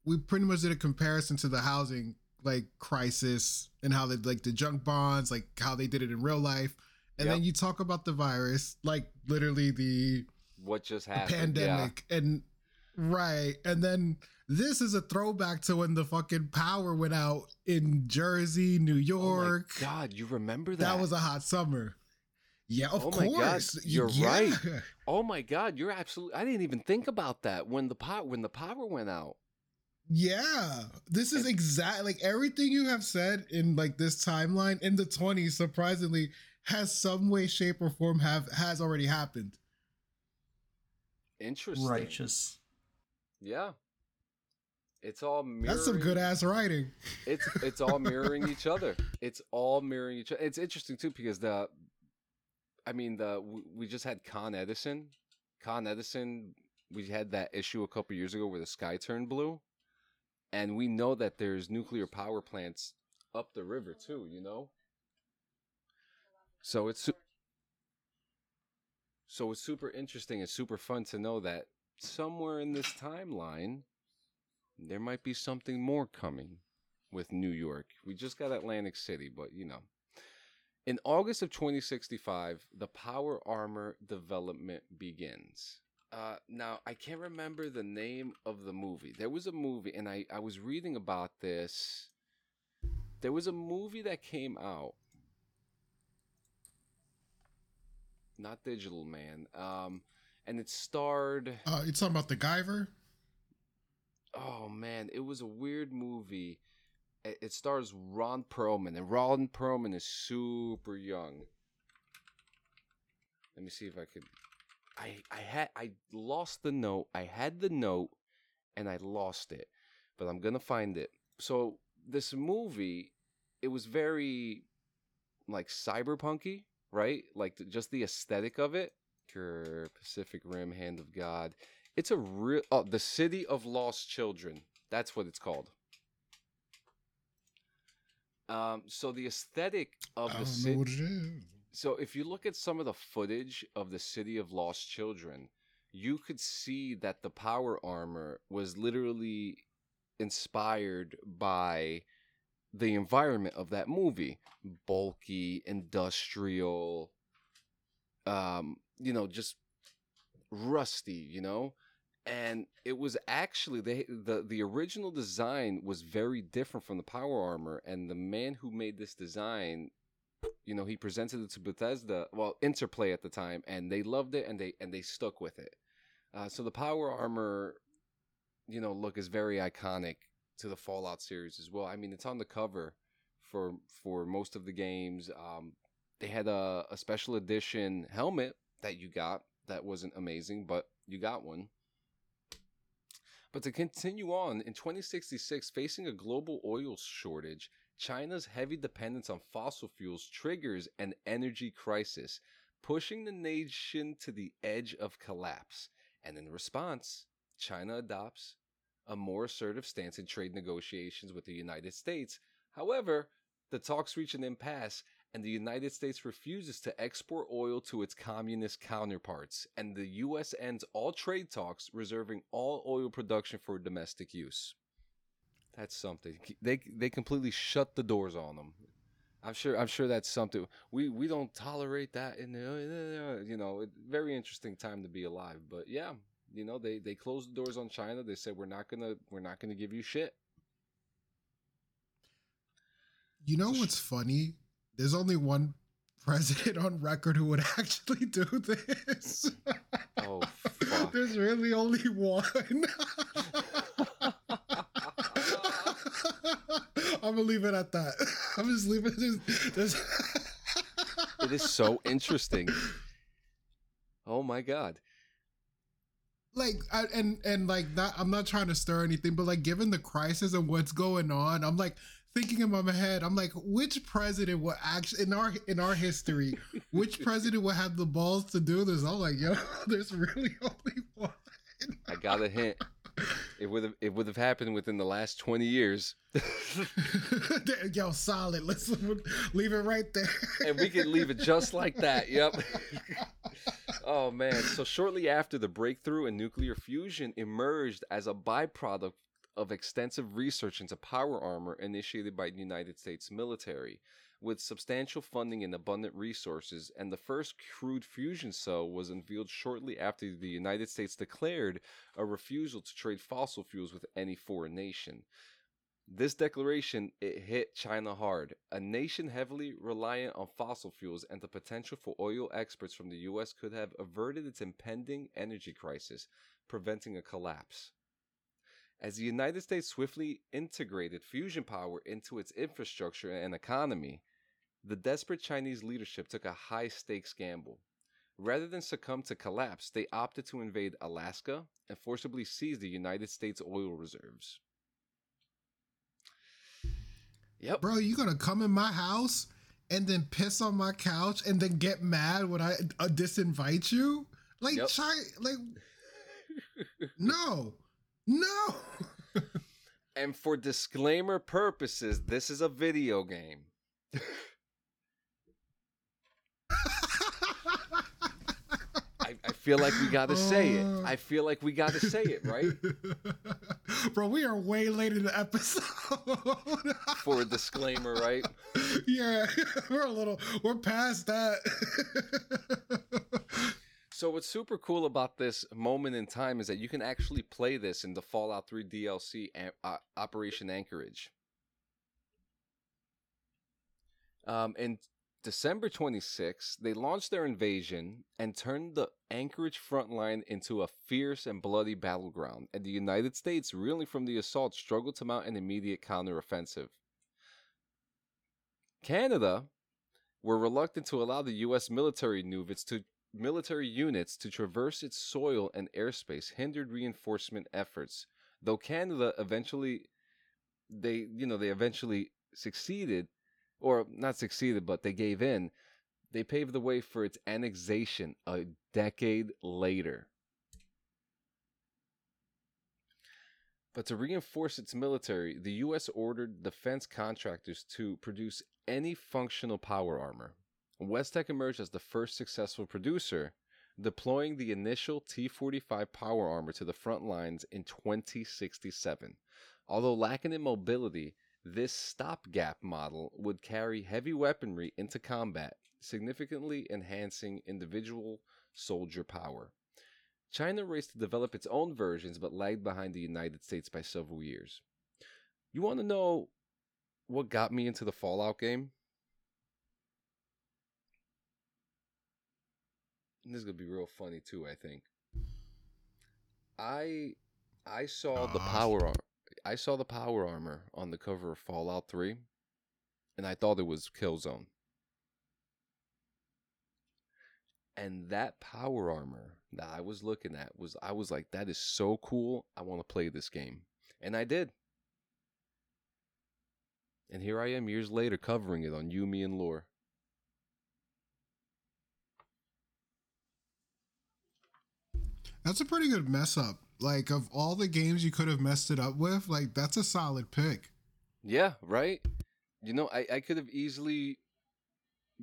we pretty much did a comparison to the housing like crisis and how they like the junk bonds, like how they did it in real life, and then you talk about the virus, like literally the What just happened? Yeah. pandemic and right and then this is a throwback to when the fucking power went out in jersey new Oh my york God, you remember that? that was a hot summer yeah of Oh my God, course you're Yeah. right. Oh my God, you're absolutely. I didn't even think about that when the power when the power went out. yeah this is exactly like everything you have said in like this timeline in the 20s surprisingly has some way shape or form have has already happened Interesting. Righteous. Yeah. It's all mirroring. that's some good ass writing It's it's all mirroring each other. It's all mirroring each other. It's interesting too because the, I mean the we just had Con Edison. Con Edison. We had that issue a couple years ago where the sky turned blue, and we know that there's nuclear power plants up the river too. You know. So it's so it's super interesting and super fun to know that somewhere in this timeline there might be something more coming with New York. We just got Atlantic City, but you know. In August of 2065, the power armor development begins. Uh, now, I can't remember the name of the movie. There was a movie, and I, I was reading about this. There was a movie that came out. Not Digital Man. Um, and it starred. uh you talking about the guyver Oh man, it was a weird movie. It, stars Ron Perlman, and Ron Perlman is super young. Let me see if I could. I I had I lost the note. I had the note, and I lost it, but I'm gonna find it. So this movie, it was very like cyberpunky, right? Like the, just the aesthetic of it. Sure, Pacific Rim, Hand of God. It's a real oh, the City of Lost Children. That's what it's called. Um, so the aesthetic of the city. what it is So if you look at some of the footage of the City of Lost Children, you could see that the power armor was literally inspired by the environment of that movie. Bulky, industrial, um, you know, just rusty, you know? And it was actually they the the original design was very different from the power armor and the man who made this design you know he presented it to Bethesda well Interplay at the time and they loved it and they and they stuck with it Uh, so the power armor, you know, look is very iconic to the Fallout series as well. I mean, it's on the cover for for most of the games. Um, they had a, a special edition helmet that you got that wasn't amazing, but you got one. But to continue on, in 2066, facing a global oil shortage, China's heavy dependence on fossil fuels triggers an energy crisis, pushing the nation to the edge of collapse. And in response, China adopts a more assertive stance in trade negotiations with the United States. However, the talks reach an impasse, and the United States refuses to export oil to its communist counterparts, and the U.S. ends all trade talks, reserving all oil production for domestic use. That's something. They they completely shut the doors on them. I'm sure. I'm sure that's something. We we don't tolerate that in the you know. Very interesting time to be alive. But yeah, you know they they closed the doors on China. They said we're not gonna we're not gonna give you shit. You know what's funny? There's only one president on record who would actually do this. Oh fuck! There's really only one. I'm gonna leave it at that. I'm just leaving it. There's, it is so interesting. Oh my god! like I, and and like that i'm not trying to stir anything but like given the crisis and what's going on i'm like thinking in my head i'm like which president will actually in our in our history which president will have the balls to do this i'm like yo there's really only one I got a hint. It would have it would have happened within the last twenty years, yo solid let's leave it right there and we can leave it just like that. Yep. oh man! So shortly after the breakthrough in nuclear fusion emerged as a byproduct of extensive research into power armor initiated by the United States military. With substantial funding and abundant resources, and the first crude fusion cell was unveiled shortly after the United States declared a refusal to trade fossil fuels with any foreign nation. This declaration it hit China hard, a nation heavily reliant on fossil fuels and the potential for oil exports from the US could have averted its impending energy crisis, preventing a collapse. As the United States swiftly integrated fusion power into its infrastructure and economy, the desperate Chinese leadership took a high stakes gamble. Rather than succumb to collapse, they opted to invade Alaska and forcibly seize the United States oil reserves. Yep. bro you gonna come in my house and then piss on my couch and then get mad when i uh, disinvite you like Yep. Chi- like no no And for disclaimer purposes, this is a video game. I, I feel like we gotta say it. Uh. I feel like we gotta say it, right? bro we are way late in the episode For a disclaimer, right? yeah we're a little we're past that So what's super cool about this moment in time is that you can actually play this in the Fallout 3 DLC uh, Operation Anchorage. Um, in December 26, they launched their invasion and turned the Anchorage front line into a fierce and bloody battleground, and the United States, reeling from the assault, struggled to mount an immediate counteroffensive. Canada were reluctant to allow the U.S. military units to military units to traverse its soil and airspace hindered reinforcement efforts. Though Canada eventually, they you know they eventually succeeded, or not succeeded, but they gave in. They paved the way for its annexation a decade later. But to reinforce its military, the U.S. ordered defense contractors to produce any functional power armor. West Tek emerged as the first successful producer, deploying the initial T 45 power armor to the front lines in 2067. Although lacking in mobility, this stopgap model would carry heavy weaponry into combat, significantly enhancing individual soldier power. China raced to develop its own versions but lagged behind the United States by several years. You want to know what got me into the Fallout game? This is going to be real funny too, I think. I I saw the Ah. power armor. I saw the power armor on the cover of Fallout 3 and I thought it was Killzone. And that power armor that I was looking at was I was like that is so cool. I want to play this game. And I did. And here I am years later covering it on You Me and Lore. That's a pretty good mess up. Like of all the games you could have messed it up with, like that's a solid pick. Yeah, right? You know, I, I could have easily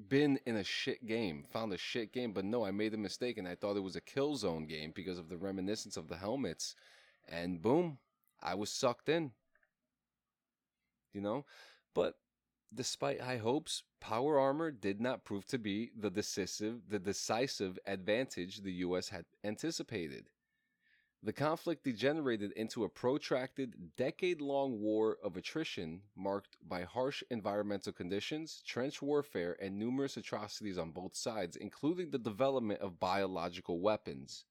been in a shit game, found a shit game, but no, I made a mistake and I thought it was a Killzone game because of the reminiscence of the helmets. And boom, I was sucked in. You know? But despite high hopes, power armor did not prove to be the decisive the decisive advantage the US had anticipated. The conflict degenerated into a protracted, decade long war of attrition marked by harsh environmental conditions, trench warfare, and numerous atrocities on both sides, including the development of biological weapons.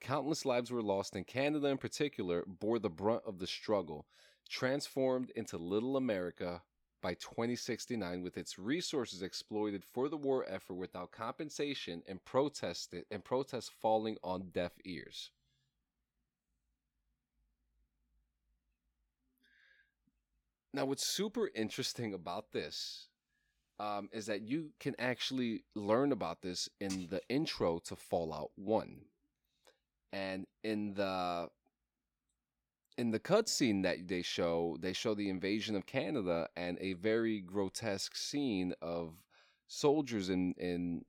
Countless lives were lost, and Canada in particular bore the brunt of the struggle, transformed into Little America by 2069 with its resources exploited for the war effort without compensation and protested and protests falling on deaf ears. Now, what's super interesting about this um, is that you can actually learn about this in the intro to Fallout One, and in the in the cutscene that they show, they show the invasion of Canada and a very grotesque scene of soldiers in in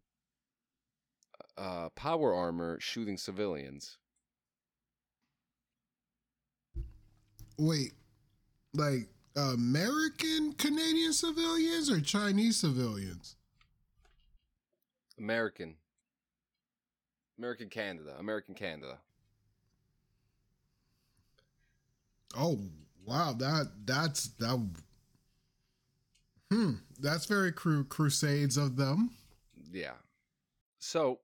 uh, power armor shooting civilians. Wait, like American Canadian civilians or Chinese civilians? American. American Canada. American Canada. Oh wow, that that's that. Hmm, that's very cru- crusades of them. Yeah. So,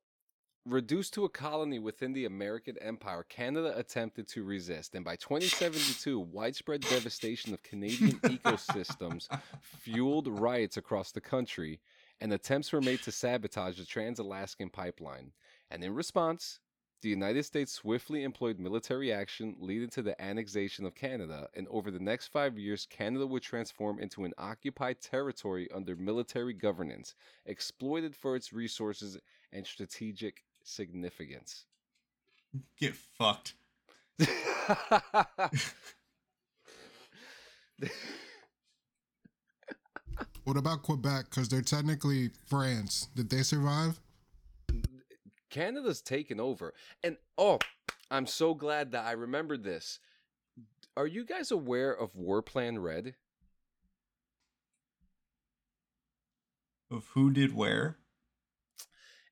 reduced to a colony within the American Empire, Canada attempted to resist, and by 2072, widespread devastation of Canadian ecosystems fueled riots across the country, and attempts were made to sabotage the Trans Alaskan pipeline. And in response, the United States swiftly employed military action, leading to the annexation of Canada. And over the next five years, Canada would transform into an occupied territory under military governance, exploited for its resources and strategic significance. Get fucked. What about Quebec? Because they're technically France. Did they survive? Canada's taken over. And oh, I'm so glad that I remembered this. Are you guys aware of War Plan Red? Of who did where?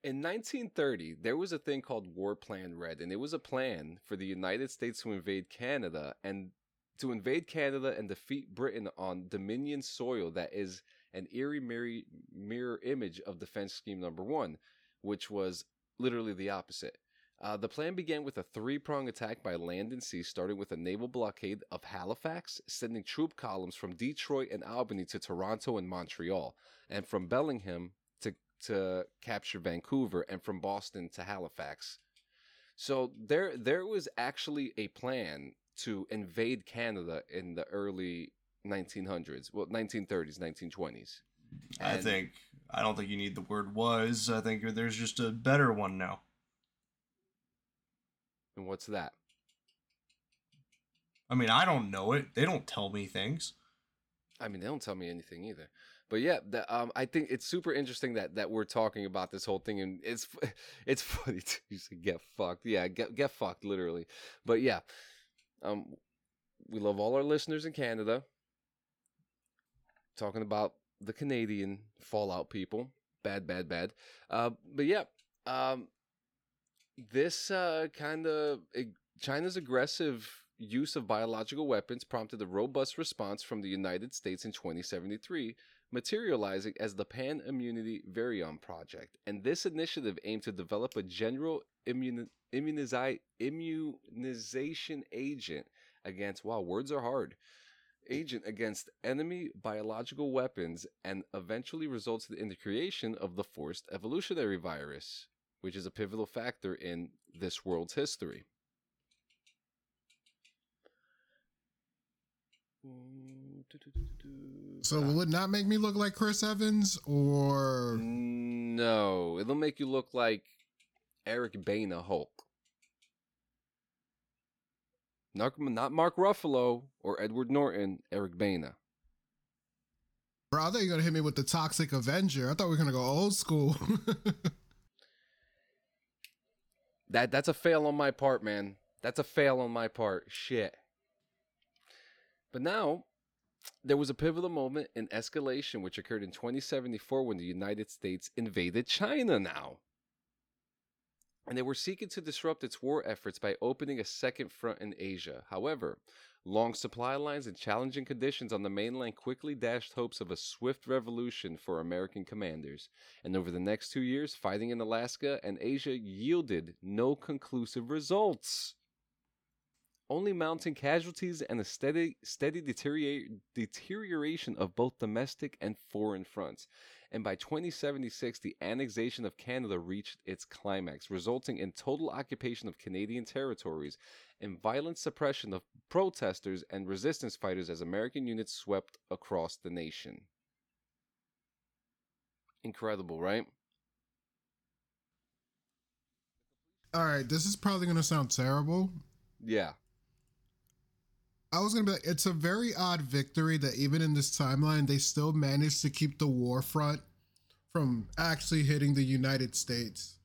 In 1930, there was a thing called War Plan Red, and it was a plan for the United States to invade Canada and to invade Canada and defeat Britain on Dominion soil that is an eerie mirror, mirror image of Defense Scheme Number One, which was literally the opposite. Uh, the plan began with a three prong attack by land and sea, starting with a naval blockade of Halifax, sending troop columns from Detroit and Albany to Toronto and Montreal, and from Bellingham to, to capture Vancouver, and from Boston to Halifax. So there, there was actually a plan to invade Canada in the early 1900s, well, 1930s, 1920s. I think I don't think you need the word was. I think there's just a better one now. And what's that? I mean, I don't know it. They don't tell me things. I mean, they don't tell me anything either. But yeah, that, um, I think it's super interesting that that we're talking about this whole thing, and it's it's funny to you say get fucked. Yeah, get get fucked, literally. But yeah, um, we love all our listeners in Canada. Talking about the Canadian Fallout people, bad, bad, bad. Uh, but yeah, um, this uh, kind of China's aggressive use of biological weapons prompted a robust response from the United States in 2073 materializing as the Pan Immunity Virion Project. And this initiative aimed to develop a general immun- immunizi- immunization agent against, wow, words are hard, agent against enemy biological weapons and eventually resulted in the creation of the forced evolutionary virus, which is a pivotal factor in this world's history. So will it not make me look like Chris Evans or No, it'll make you look like Eric Bana Hulk. Not, not Mark Ruffalo or Edward Norton, Eric Bana. Bro, I thought you were gonna hit me with the Toxic Avenger. I thought we were gonna go old school. That that's a fail on my part, man. That's a fail on my part. Shit. But now there was a pivotal moment in escalation which occurred in 2074 when the United States invaded China now. And they were seeking to disrupt its war efforts by opening a second front in Asia. However, long supply lines and challenging conditions on the mainland quickly dashed hopes of a swift revolution for American commanders. And over the next two years, fighting in Alaska and Asia yielded no conclusive results only mounting casualties and a steady, steady deterioration of both domestic and foreign fronts. And by 2076, the annexation of Canada reached its climax, resulting in total occupation of Canadian territories and violent suppression of protesters and resistance fighters as American units swept across the nation. Incredible, right? All right, this is probably gonna sound terrible. Yeah. I was gonna be like, it's a very odd victory that even in this timeline, they still managed to keep the war front from actually hitting the United States.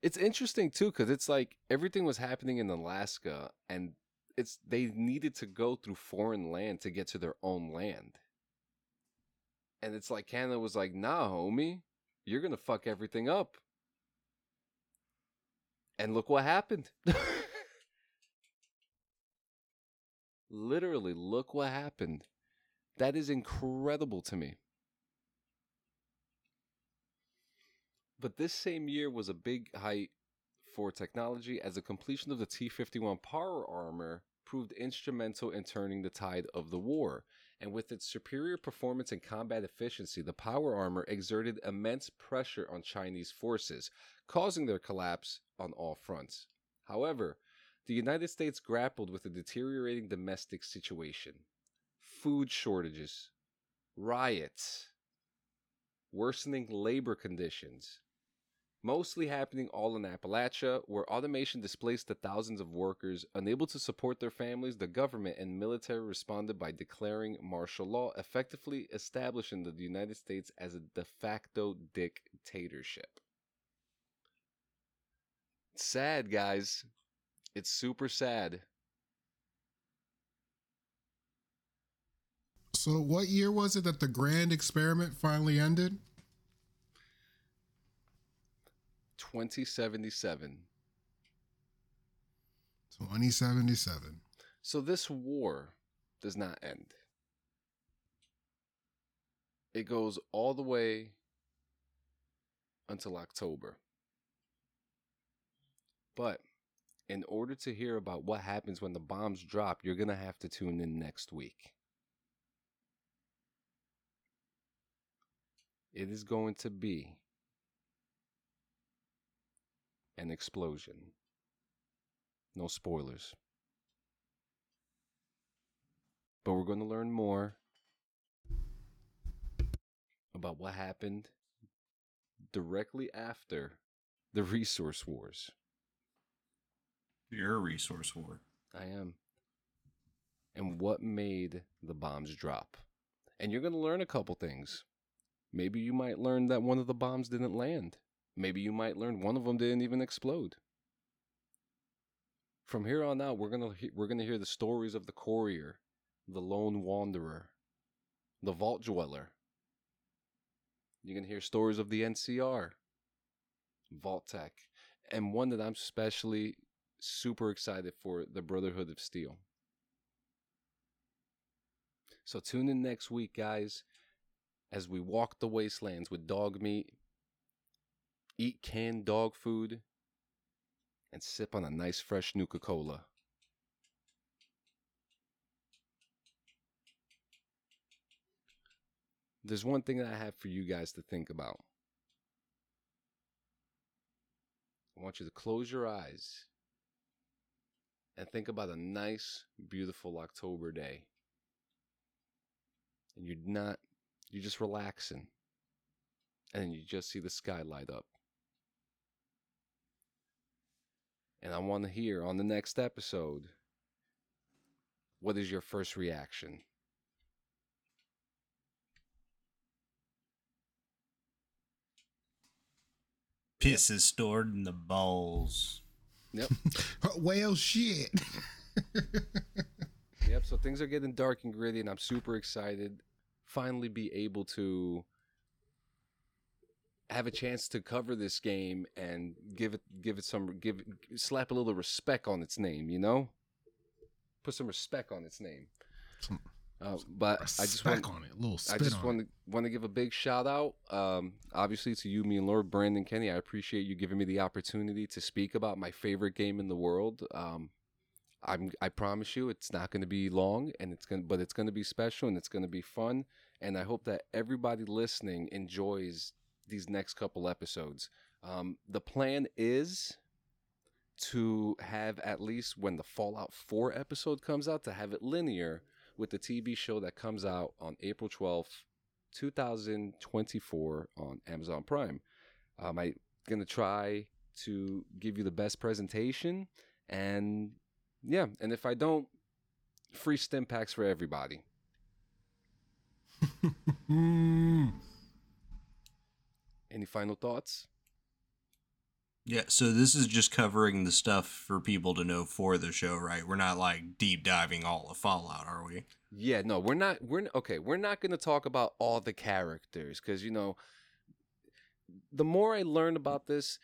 It's interesting too because it's like everything was happening in Alaska, and it's they needed to go through foreign land to get to their own land. And it's like Canada was like, "Nah, homie, you're gonna fuck everything up." And look what happened. Literally, look what happened. That is incredible to me. But this same year was a big height for technology as the completion of the T 51 power armor proved instrumental in turning the tide of the war. And with its superior performance and combat efficiency, the power armor exerted immense pressure on Chinese forces, causing their collapse on all fronts. However, the United States grappled with a deteriorating domestic situation food shortages, riots, worsening labor conditions, mostly happening all in Appalachia, where automation displaced the thousands of workers. Unable to support their families, the government and military responded by declaring martial law, effectively establishing the United States as a de facto dictatorship. Sad, guys. It's super sad. So, what year was it that the grand experiment finally ended? 2077. 2077. So this war does not end. It goes all the way until October. But in order to hear about what happens when the bombs drop, you're going to have to tune in next week. It is going to be an explosion. No spoilers. But we're going to learn more about what happened directly after the resource wars. You're a resource war. I am. And what made the bombs drop. And you're going to learn a couple things. Maybe you might learn that one of the bombs didn't land. Maybe you might learn one of them didn't even explode. From here on out, we're gonna he- we're gonna hear the stories of the courier, the lone wanderer, the vault dweller. You're gonna hear stories of the NCR, Vault-Tec, and one that I'm especially super excited for, the Brotherhood of Steel. So tune in next week, guys. as we walk the wastelands with dog meat, eat canned dog food, and sip on a nice fresh Nuka Cola. There's one thing that I have for you guys to think about. I want you to close your eyes and think about a nice, beautiful October day. And you're not, you're just relaxing. And you just see the sky light up. And I want to hear on the next episode what is your first reaction? Piss is stored in the balls. Yep. well, shit. Yep. So things are getting dark and gritty, and I'm super excited. Finally, be able to have a chance to cover this game and give it, give it some, give, slap a little respect on its name. You know, put some respect on its name. Some Uh, but I just want, on it, a little I just want to want to give a big shout out, um, obviously to you, me and Lore Branden Kenny. I appreciate you giving me the opportunity to speak about my favorite game in the world. Um, I'm I promise you, it's not going to be long, and it's gonna, but it's going to be special and it's going to be fun. And I hope that everybody listening enjoys these next couple episodes. Um, the plan is to have at least when the Fallout 4 episode comes out to have it linear with the TV show that comes out on April 12th, 2024 on Amazon Prime. Um, I'm going to try to give you the best presentation. And yeah, and if I don't, free Stimpaks for everybody. Mm. Any final thoughts? Yeah, so this is just covering the stuff for people to know for the show, right? We're not like deep diving all of Fallout, are we? Yeah, no, we're not. We're okay. We're not going to talk about all the characters because you know, the more I learn about this,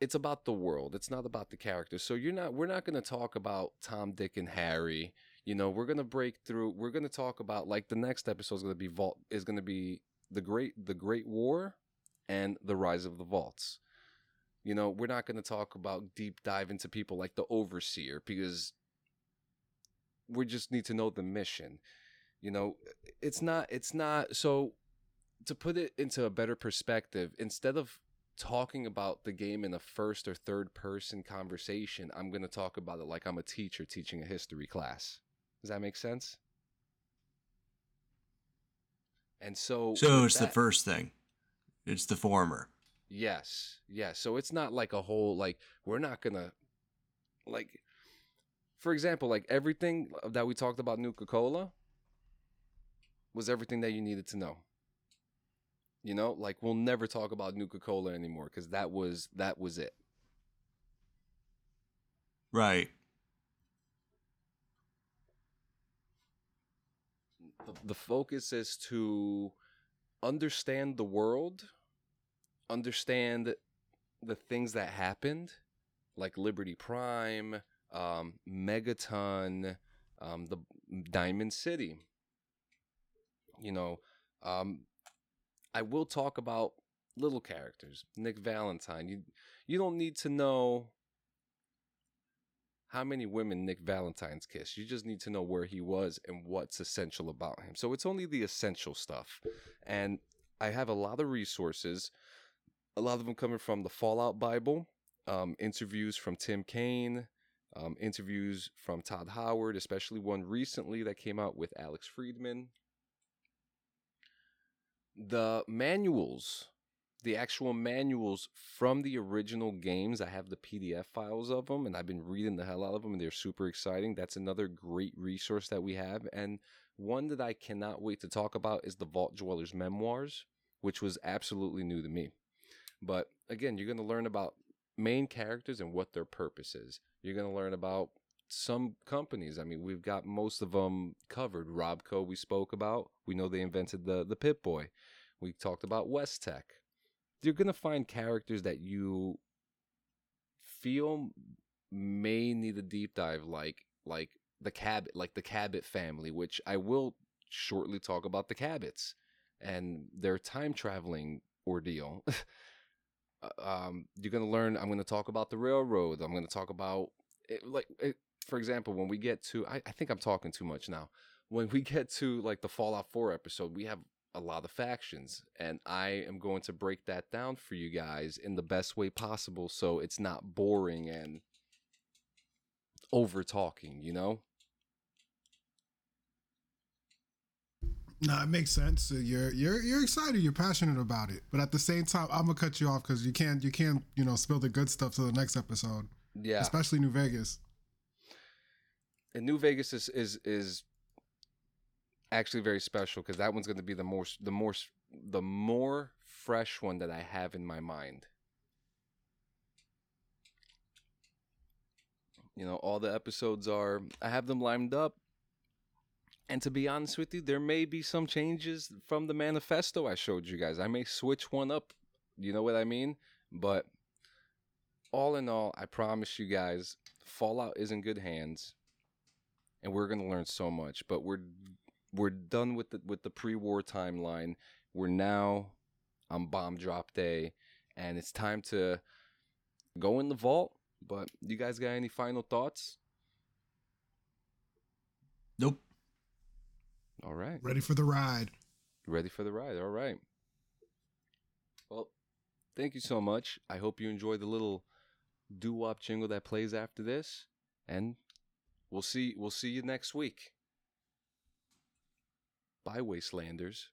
it's about the world. It's not about the characters. So you're not. We're not going to talk about Tom, Dick, and Harry. You know, we're going to break through. We're going to talk about like the next episode is going to be vault is going to be the great the Great War and the rise of the vaults. You know, we're not going to talk about deep dive into people like the Overseer because we just need to know the mission you know it's not it's not so to put it into a better perspective instead of talking about the game in a first or third person conversation i'm going to talk about it like i'm a teacher teaching a history class does that make sense and so So it's the first thing. It's the former. Yes, yes. So it's not like a whole like we're not gonna like, for example, like everything that we talked about Nuka Cola was everything that you needed to know. You know, like we'll never talk about Nuka Cola anymore because that was that was it. Right. the, the focus is to understand the world, understand the things that happened, like Liberty Prime, um, Megaton, um, the Diamond City. You know, um, I will talk about little characters. Nick Valentine. You you don't need to know how many women Nick Valentine's kissed. You just need to know where he was and what's essential about him. So it's only the essential stuff. And I have a lot of resources, a lot of them coming from the Fallout Bible, um, interviews from Tim Cain, um, interviews from Todd Howard, especially one recently that came out with Alex Fridman. The manuals the actual manuals from the original games. I have the PDF files of them, and I've been reading the hell out of them, and they're super exciting. That's another great resource that we have. And one that I cannot wait to talk about is the Vault Dwellers Memoirs, which was absolutely new to me. But again, you're going to learn about main characters and what their purpose is. You're going to learn about some companies. I mean, we've got most of them covered. Robco, we spoke about. We know they invented the the Pip-Boy. We talked about West Tek you're gonna find characters that you feel may need a deep dive, like like the Cabot, like the Cabot family, which I will shortly talk about the Cabots and their time traveling ordeal. Uh, um, you're gonna learn. I'm gonna talk about the railroad. I'm gonna talk about it, like, it, for example, when we get to, I, I think I'm talking too much now. When we get to like the Fallout 4 episode, we have a lot of factions, and I am going to break that down for you guys in the best way possible, so it's not boring and over talking. You know. No, it makes sense. You're you're you're excited. You're passionate about it, but at the same time, I'm gonna cut you off because you can't you can't you know spill the good stuff to the next episode, Yeah. especially New Vegas. and New Vegas is is is actually very special because that one's going to be the more the more the more fresh one that I have in my mind. You know, all the episodes are I have them lined up. And to be honest with you, there may be some changes from the manifesto I showed you guys. I may switch one up. You know what I mean? But all in all, I promise you guys, Fallout is in good hands and we're to learn so much but we're we're done with the with the pre-war timeline we're now on bomb drop day and it's time to go in the vault but you guys got any final thoughts all right Ready for the ride. ready for the ride all right well thank you so much i hope you enjoy the little doo-wop jingle that plays after this and we'll see we'll see you next week bye wastelanders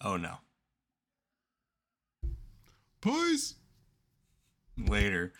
Oh no. Peace. Later.